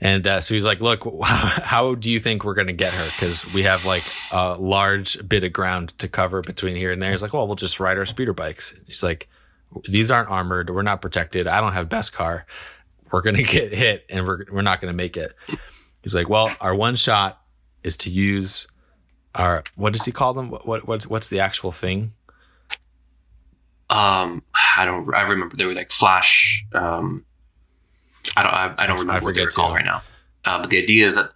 And uh, so he's like, "Look, how do you think we're going to get her? Because we have like a large bit of ground to cover between here and there." He's like, "Well, we'll just ride our speeder bikes." He's like, "These aren't armored. We're not protected. I don't have Beskar. We're going to get hit, and we're we're not going to make it." He's like, "Well, our one shot is to use our what does he call them? What, what what's what's the actual thing? Um, I don't. I remember they were like flash. Um, I don't. I, I don't I remember what they were called right now. Uh, but the idea is that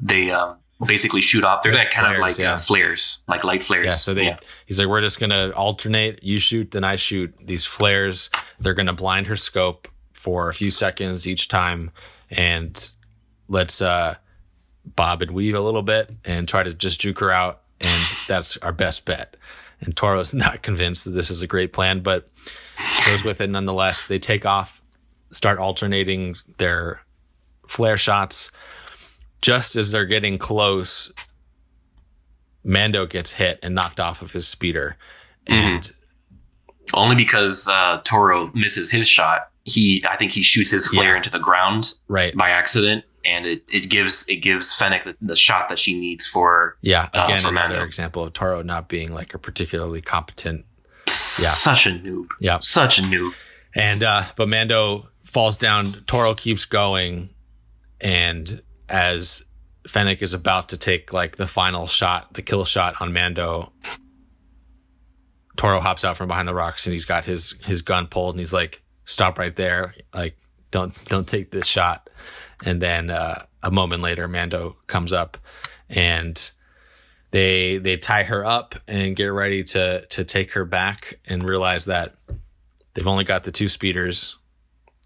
they um, basically shoot off. They're Like kind of like yeah. uh, flares, like light flares. Yeah, so they Yeah. he's like, we're just gonna alternate. You shoot, then I shoot. These flares, they're gonna blind her scope for a few seconds each time, and let's uh bob and weave a little bit and try to just juke her out, and that's our best bet. And Toro's not convinced that this is a great plan, but goes with it nonetheless. They take off, start alternating their flare shots. Just as they're getting close, Mando gets hit and knocked off of his speeder. And Only because uh, Toro misses his shot. He, I think he shoots his flare Yeah. into the ground right. by accident, and it, it gives it gives Fennec the, the shot that she needs for Yeah. uh, Again, for another Mando. example of Toro not being like a particularly competent. yeah such a noob. Yeah. Such a noob. And, uh, but Mando falls down. Toro keeps going. And as Fennec is about to take like the final shot, the kill shot on Mando, Toro hops out from behind the rocks and he's got his, his gun pulled and he's like, stop right there. Like, don't don't take this shot. And then uh, a moment later, Mando comes up, and they they tie her up and get ready to to take her back, and realize that they've only got the two speeders.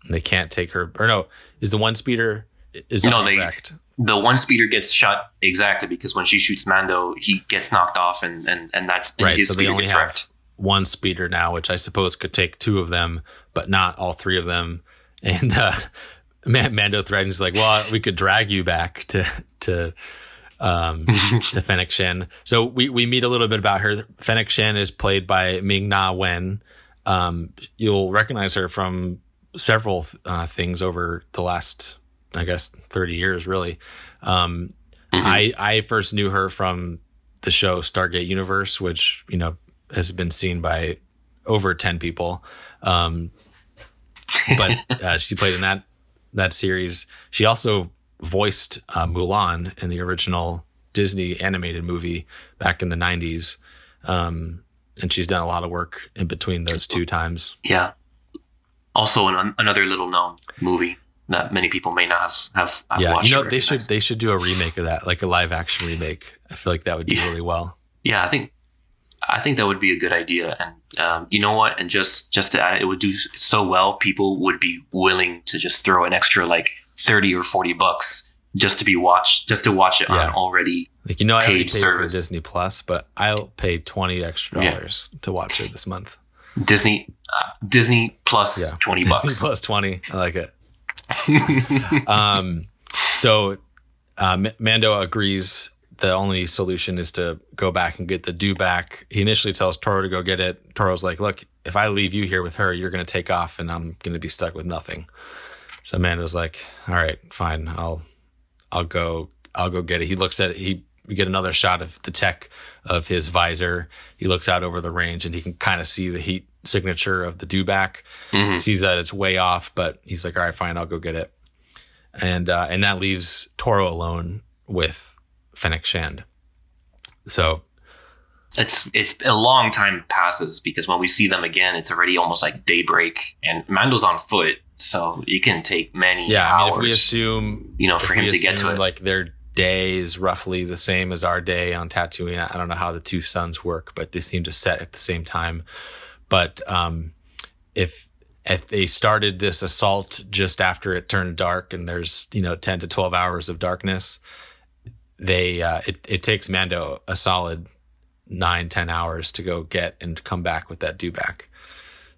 And they can't take her. Or no, is the one speeder is No, they- wrecked? The one speeder gets shot exactly because when she shoots Mando, he gets knocked off, and and and that's and Right, so they only have wrecked. one speeder now, which I suppose could take two of them, but not all three of them. And uh, Mando threatens like, "Well, we could drag you back to to um, to Fennec Shand." So we we meet a little bit about her. Fennec Shand is played by Ming Na Wen. Um, you'll recognize her from several uh, things over the last, I guess, thirty years, really. Um, I I first knew her from the show Stargate Universe, which you know has been seen by over ten people. Um, but uh, she played in that that series. She also voiced uh, Mulan in the original Disney animated movie back in the '90s, um, and she's done a lot of work in between those two times. Yeah. Also, an, another little known movie that many people may not have have, have yeah, watched. you know they should they should do a remake of that, like a live action remake. I feel like that would do Yeah. really well. Yeah, I think I think that would be a good idea. And um, you know what? And just just to add, it would do so well. People would be willing to just throw an extra like thirty or forty bucks just to be watched, just to watch it Yeah. on already. Like you know, I already Paid paid service. for Disney Plus, but I'll pay twenty extra Yeah. dollars to watch it this month. Disney uh, Disney plus Yeah. twenty Disney bucks. Plus twenty. I like it. Um, so uh, M- Mando agrees. The only solution is to go back and get the dewback. He initially tells Toro to go get it. Toro's like, "Look, if I leave you here with her, you're going to take off, and I'm going to be stuck with nothing." So Mando's like, "All right, fine. I'll, I'll go. I'll go get it." He looks at it. He we get another shot of the tech of his visor. He looks out over the range, and he can kind of see the heat signature of the dewback Mhm. sees that it's way off, but he's like, all right, fine, I'll go get it. And, uh, and that leaves Toro alone with Fennec Shand. So It's it's a long time passes because when we see them again, it's already almost like daybreak, and Mando's on foot, so it can take many yeah, I mean, if we assume, you know, for him to get to it. like their day is roughly the same as our day on Tatooine. I don't know how the two suns work, but they seem to set at the same time. But, um, if, if they started this assault just after it turned dark and there's, you know, 10 to 12 hours of darkness, they, uh, it, it takes Mando a solid nine ten hours to go get and come back with that dewback.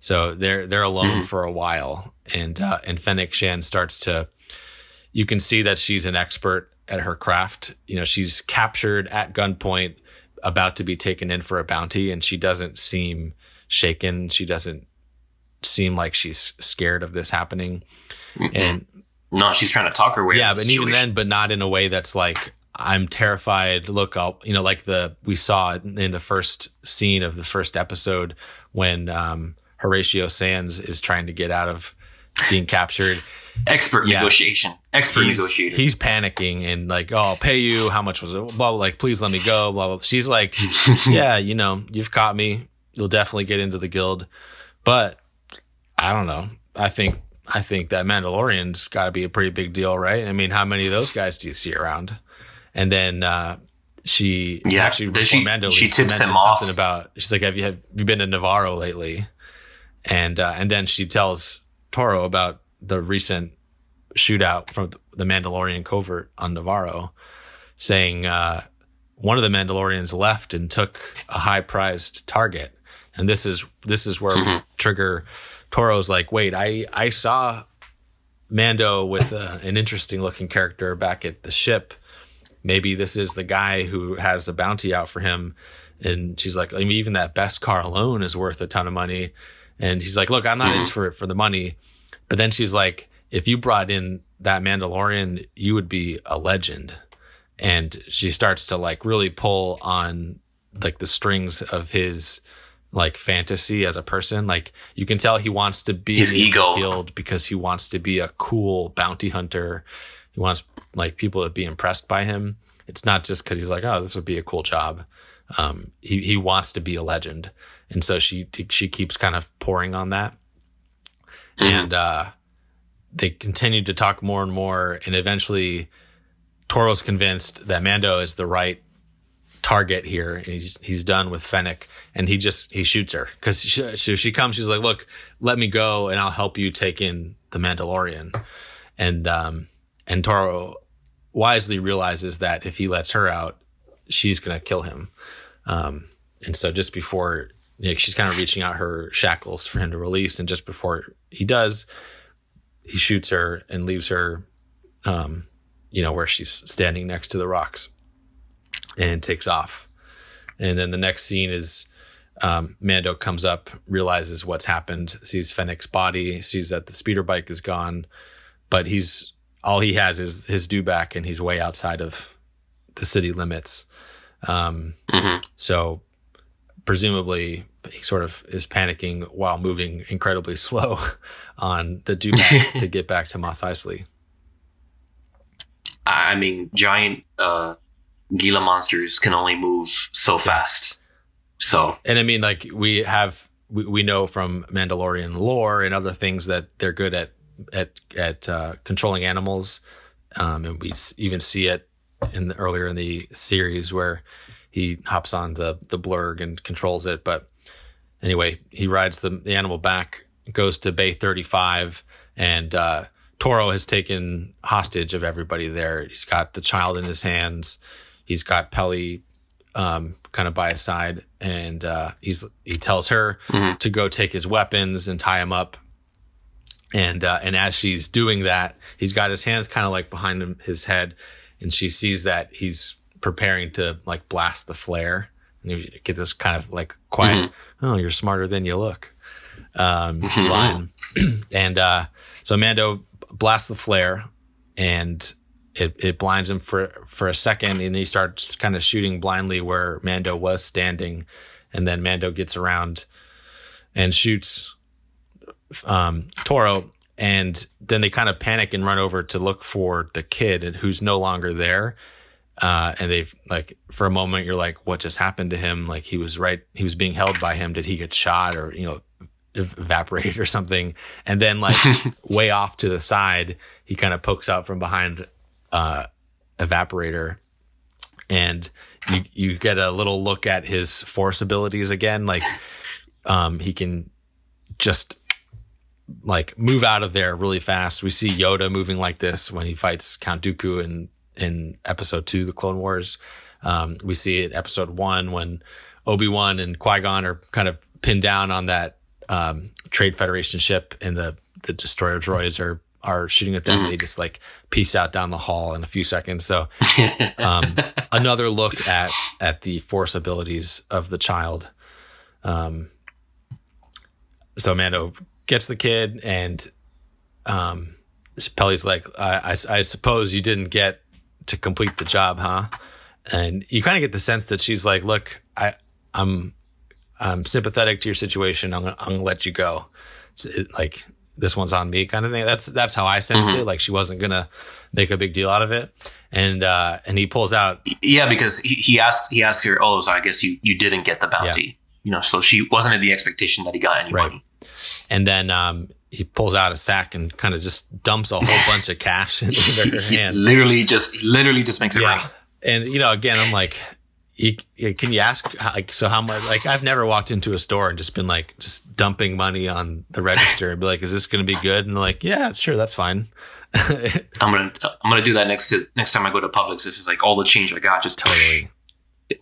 So they're, they're alone for a while. And, uh, and Fennec Shand starts to, you can see that she's an expert at her craft. You know, she's captured at gunpoint, about to be taken in for a bounty, and she doesn't seem shaken. She doesn't seem like she's scared of this happening. And no, she's trying to talk her way. yeah, but even then, but not in a way that's like I'm terrified. Look, I'll you know like the we saw in the first scene of the first episode when um, Horatio Sands is trying to get out of being captured. expert yeah. negotiation, expert he's, negotiator. he's panicking and like, oh, I'll pay you. How much was it? Blah, blah, like, please let me go. Blah, blah. She's like, yeah, you know, you've caught me. You'll definitely get into the guild. But I don't know. I think, I think that Mandalorian's got to be a pretty big deal, right? I mean, how many of those guys do you see around? And then, uh, she Yeah, actually she- Mando she tips him off. something about she's like have you have you been to Nevarro lately and uh, and then she tells Toro about the recent shootout from the Mandalorian covert on Nevarro, saying uh, one of the Mandalorians left and took a high prized target, and this is this is where we trigger Toro's like, wait, I I saw Mando with a, an interesting looking character back at the ship. Maybe this is the guy who has the bounty out for him. And she's like, I mean, even that Beskar alone is worth a ton of money. And he's like, look, I'm not mm-hmm. in for it for the money. But then she's like, if you brought in that Mandalorian, you would be a legend. And she starts to like really pull on like the strings of his like fantasy as a person. Like you can tell he wants to be His ego. guild because he wants to be a cool bounty hunter. He wants like people to be impressed by him. It's not just because he's like, oh, this would be a cool job. Um, he he wants to be a legend, and so she she keeps kind of pouring on that. and uh, they continue to talk more and more, and eventually, Toro's convinced that Mando is the right target here. He's he's done with Fennec, and he just he shoots her because she, she she comes. She's like, "Look, let me go, and I'll help you take in the Mandalorian." And um and Toro wisely realizes that if he lets her out, she's gonna kill him. Um, and so just before you know, she's kind of reaching out her shackles for him to release, and just before he does, he shoots her and leaves her, um, you know, where she's standing next to the rocks, and takes off. And then the next scene is um, Mando comes up, realizes what's happened, sees Fennec's body, sees that the speeder bike is gone, but he's all he has is his dewback and he's way outside of the city limits. Um, Mhm. So presumably he sort of is panicking while moving incredibly slow on the dewback to get back to Mos Eisley. I I mean, giant uh, Gila monsters can only move so fast. So And I mean, like we have, we, we know from Mandalorian lore and other things that they're good at at at uh, controlling animals, um, and we even see it in the, earlier in the series where he hops on the the blurg and controls it. But anyway, he rides the, the animal back, goes to Bay Thirty Five, and uh, Toro has taken hostage of everybody there. He's got the child in his hands. He's got Peli um, kind of by his side, and uh, he's he tells her Mhm. to go take his weapons and tie him up. And uh, and as she's doing that, he's got his hands kind of like behind him, his head, and she sees that he's preparing to like blast the flare. And you get this kind of like quiet, "Oh, you're smarter than you look," um, line. and uh, so Mando blasts the flare, and it, it blinds him for for a second, and he starts kind of shooting blindly where Mando was standing, and then Mando gets around and shoots um, Toro, and then they kind of panic and run over to look for the kid, and who's no longer there. Uh, and they've like for a moment you're like, what just happened to him? Like he was right, he was being held by him. Did he get shot or you know ev- evaporated or something? And then like way off to the side, he kind of pokes out from behind uh, evaporator, and you you get a little look at his force abilities again. Like um, he can just like move out of there really fast. We see Yoda moving like this when he fights Count Dooku in in Episode Two, The Clone Wars. Um, we see it Episode One when Obi Wan and Qui Gon are kind of pinned down on that um, Trade Federation ship, and the the destroyer droids are are shooting at them. They just like peace out down the hall in a few seconds. So um, another look at at the force abilities of the child. Um, so Mando gets the kid, and um, Peli's like, I, I, I suppose you didn't get to complete the job, huh? And you kind of get the sense that she's like, look, I, I'm, I'm sympathetic to your situation. I'm, gonna- I'm gonna let you go. It, like this one's on me, kind of thing. That's that's how I sensed it. Like she wasn't gonna make a big deal out of it. And uh, and he pulls out yeah, because he, he asked he asked her, oh, so I guess you you didn't get the bounty. You know, so she wasn't at the expectation that he got any Right. And then um, he pulls out a sack and kind of just dumps a whole bunch of cash into her He hand. literally just literally just makes it. Yeah. And, you know, again, I'm like, you, you- can you ask, like, so how much, like, I've never walked into a store and just been like, just dumping money on the register and be like, is this going to be good? And like, yeah, sure, that's fine. I'm gonna I'm gonna do that next to next time I go to Publix. This is like all the change I got. Just totally.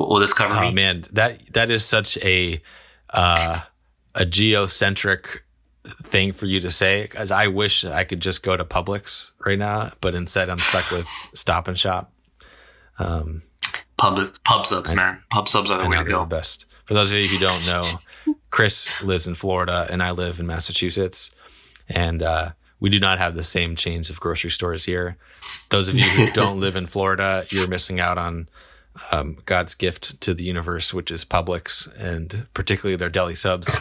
will this cover Oh me? man, that that is such a uh, a geocentric thing for you to say. Because I wish I could just go to Publix right now, but instead I'm stuck with Stop and Shop. Um, Pub pub subs, man. Pub subs are the I way to they're the go. best. For those of you who don't know, Chris lives in Florida and I live in Massachusetts, and uh, we do not have the same chains of grocery stores here. Those of you who don't live in Florida, you're missing out on um, God's gift to the universe, which is Publix and particularly their deli subs.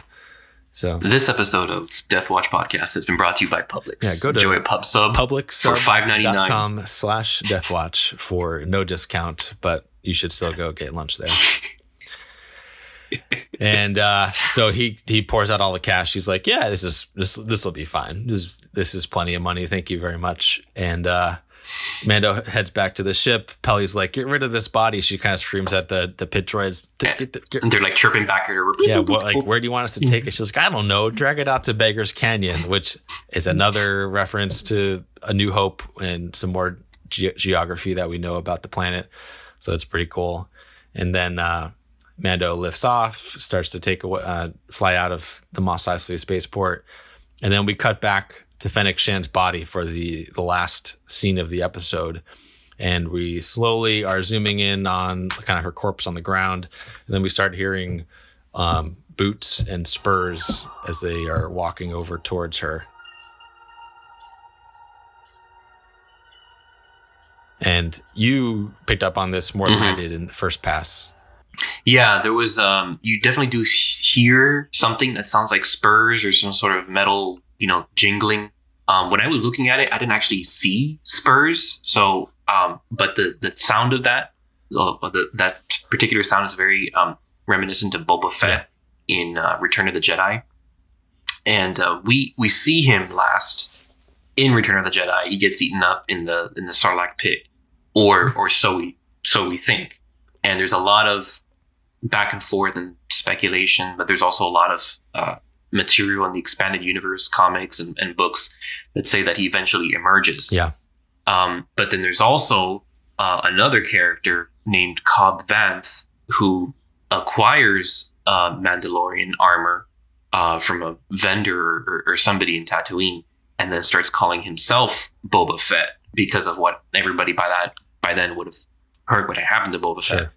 So This episode of Death Watch Podcast has been brought to you by Publix. Yeah, go to Enjoy a pub sub. Publix For $5.99. com slash deathwatch for no discount, but you should still go get lunch there. and uh, so he he pours out all the cash. He's like, "Yeah, this is this this will be fine. This this is plenty of money. Thank you very much." And uh, Mando heads back to the ship. Peli's like, "Get rid of this body." She kind of screams at the the pit droids. And they're like chirping back at her. Yeah, what, like where do you want us to take it? She's like, "I don't know. Drag it out to Beggar's Canyon," which is another reference to A New Hope and some more ge- geography that we know about the planet. So it's pretty cool. And then uh, Mando lifts off, starts to take a uh, fly out of the Mos Eisley spaceport, and then we cut back to Fennec Shand's body for the the last scene of the episode, and we slowly are zooming in on kind of her corpse on the ground, and then we start hearing um, boots and spurs as they are walking over towards her. And you picked up on this more than mm-hmm. I did in the first pass. Yeah, there was. Um, you definitely do hear something that sounds like spurs or some sort of metal, you know, jingling. Um, when I was looking at it, I didn't actually see spurs. So, um, but the the sound of that, uh, the, that particular sound is very um, reminiscent of Boba Fett yeah. in uh, Return of the Jedi. And uh, we we see him last in Return of the Jedi. He gets eaten up in the in the Sarlacc pit, or or so we so we think. And there's a lot of back and forth and speculation, but there's also a lot of uh, material in the expanded universe comics and, and, books that say that he eventually emerges. Yeah. Um, but then there's also uh, another character named Cobb Vanth who acquires uh, Mandalorian armor uh, from a vendor or, or, somebody in Tatooine, and then starts calling himself Boba Fett because of what everybody by that by then would have heard what had happened to Boba sure. Fett.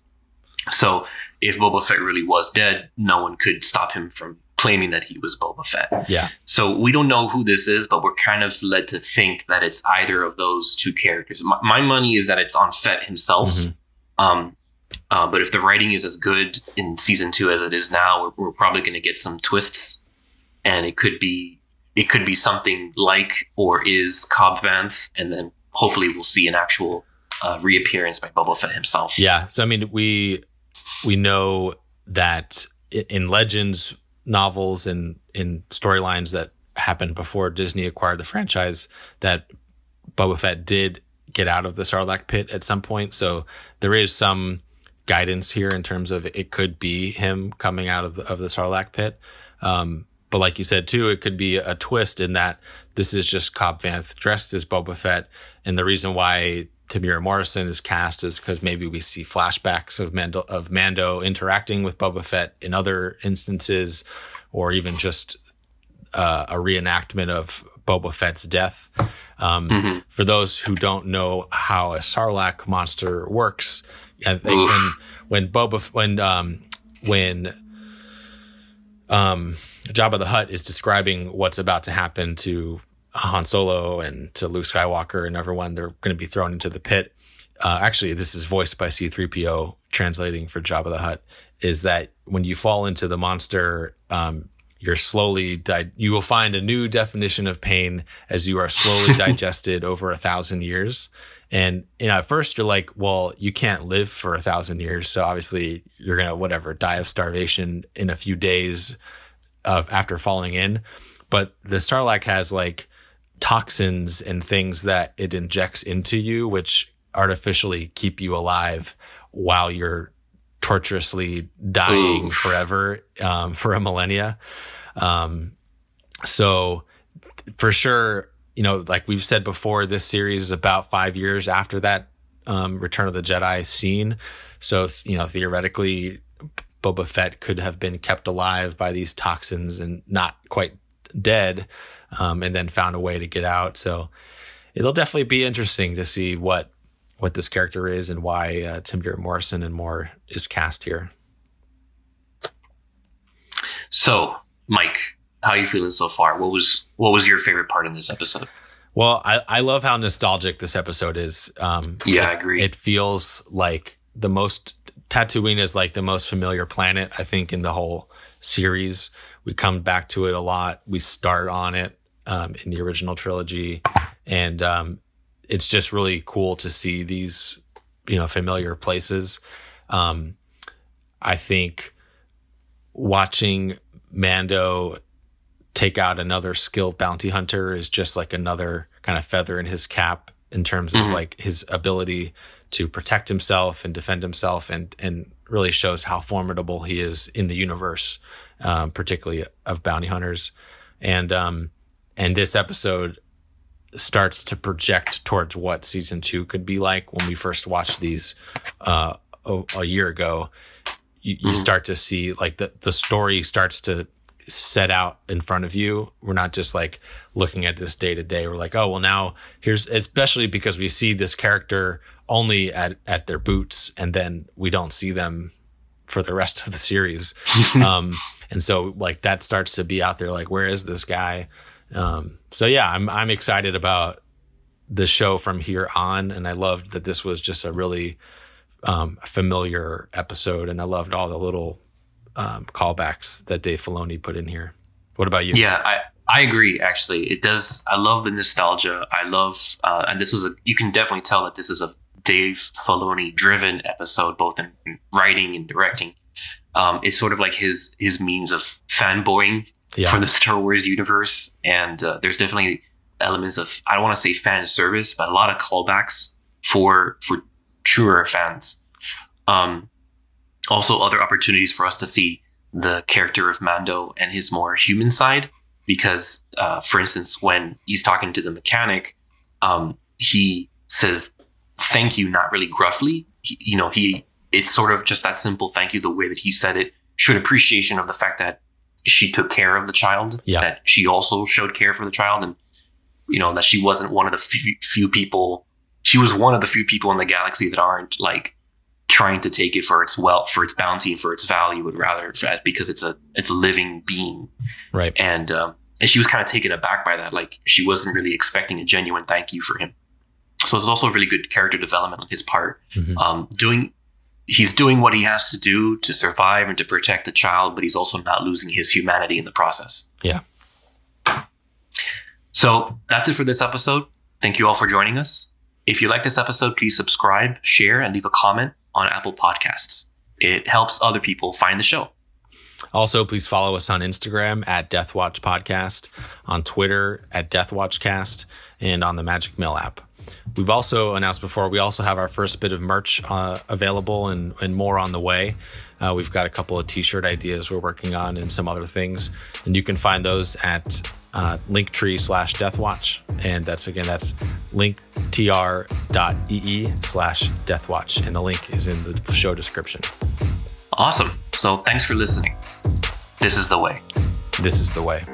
So if Boba Fett really was dead, no one could stop him from claiming that he was Boba Fett. Yeah. So we don't know who this is, but we're kind of led to think that it's either of those two characters. My, my money is that it's on Fett himself. Mm-hmm. Um, uh, but if the writing is as good in season two as it is now, we're, we're probably going to get some twists, and it could be it could be something like or is Cobb Vanth, and then hopefully we'll see an actual uh, reappearance by Boba Fett himself. Yeah. So I mean, we we know that in Legends novels and in storylines that happened before Disney acquired the franchise, that Boba Fett did get out of the Sarlacc pit at some point. So there is some guidance here in terms of it could be him coming out of the, of the Sarlacc pit. Um, but like you said too, it could be a twist in that this is just Cobb Vanth dressed as Boba Fett, and the reason why Temuera Morrison is cast is because maybe we see flashbacks of Mando of Mando interacting with Boba Fett in other instances, or even just uh, a reenactment of Boba Fett's death. Um, mm-hmm. For those who don't know how a Sarlacc monster works, when when Boba when um, when um, Jabba the Hutt is describing what's about to happen to Han Solo and to Luke Skywalker and everyone, they're going to be thrown into the pit. Uh, actually, this is voiced by C3PO translating for Jabba the Hutt. Is that when you fall into the monster, um, you're slowly di- you will find a new definition of pain as you are slowly digested over a thousand years. And you know, at first you're like, well, you can't live for a thousand years, so obviously you're gonna whatever die of starvation in a few days of after falling in. But the Sarlacc has like toxins and things that it injects into you, which artificially keep you alive while you're torturously dying Oof. forever um, for a millennia. Um, so for sure, you know, like we've said before, this series is about five years after that um, Return of the Jedi scene. So you know, theoretically, Boba Fett could have been kept alive by these toxins and not quite dead um, and then found a way to get out. So it'll definitely be interesting to see what what this character is and why uh, Temuera Morrison and more is cast here. So, Mike, how are you feeling so far? What was what was your favorite part in this episode? Well, I, I love how nostalgic this episode is. Um, yeah, it, I agree. It feels like the most Tatooine is like the most familiar planet I think in the whole series. We come back to it a lot. We start on it um, in the original trilogy, and um, it's just really cool to see these you know familiar places. Um, I think watching Mando take out another skilled bounty hunter is just like another kind of feather in his cap in terms of Mhm. like his ability to protect himself and defend himself and and really shows how formidable he is in the universe um, particularly of bounty hunters and um and this episode starts to project towards what season two could be like when we first watched these uh a, a year ago you, you Mhm. start to see like the the story starts to set out in front of you. We're not just like looking at this day to day. We're like, oh well, now here's especially because we see this character only at at their boots, and then we don't see them for the rest of the series. um, and so like that starts to be out there. Like, where is this guy? Um, so yeah, I'm I'm excited about the show from here on, and I loved that this was just a really um, familiar episode, and I loved all the little um, callbacks that Dave Filoni put in here. What about you? Yeah, I I agree. Actually, it does. I love the nostalgia. I love, uh, and this was a. You can definitely tell that this is a Dave Filoni driven episode, both in, in writing and directing. Um, it's sort of like his his means of fanboying Yeah. for the Star Wars universe, and uh, there's definitely elements of I don't want to say fan service, but a lot of callbacks for for truer fans. Um, also, other opportunities for us to see the character of Mando and his more human side, because, uh, for instance, when he's talking to the mechanic, um, he says "thank you," not really gruffly. He, you know, he it's sort of just that simple thank you. The way that he said it showed appreciation of the fact that she took care of the child, Yeah. that she also showed care for the child, and you know that she wasn't one of the few, few people. She was one of the few people in the galaxy that aren't like trying to take it for its wealth, for its bounty, and for its value, but rather for- because it's a it's a living being, Right. and um, and she was kind of taken aback by that. Like she wasn't really expecting a genuine thank you for him. So it's also really good character development on his part. Mhm. Um, doing he's doing what he has to do to survive and to protect the child, but he's also not losing his humanity in the process. Yeah. So that's it for this episode. Thank you all for joining us. If you like this episode, please subscribe, share, and leave a comment on Apple Podcasts. It helps other people find the show. Also, please follow us on Instagram at Death Watch Podcast, on Twitter at Death Watch Cast, and on the Magic Mill app. We've also announced before, we also have our first bit of merch uh, available and, and more on the way. Uh, we've got a couple of t shirt ideas we're working on and some other things. And you can find those at uh, linktree slash deathwatch. And that's again, that's linktr.ee slash deathwatch. And the link is in the show description. Awesome. So thanks for listening. This is the way. This is the way.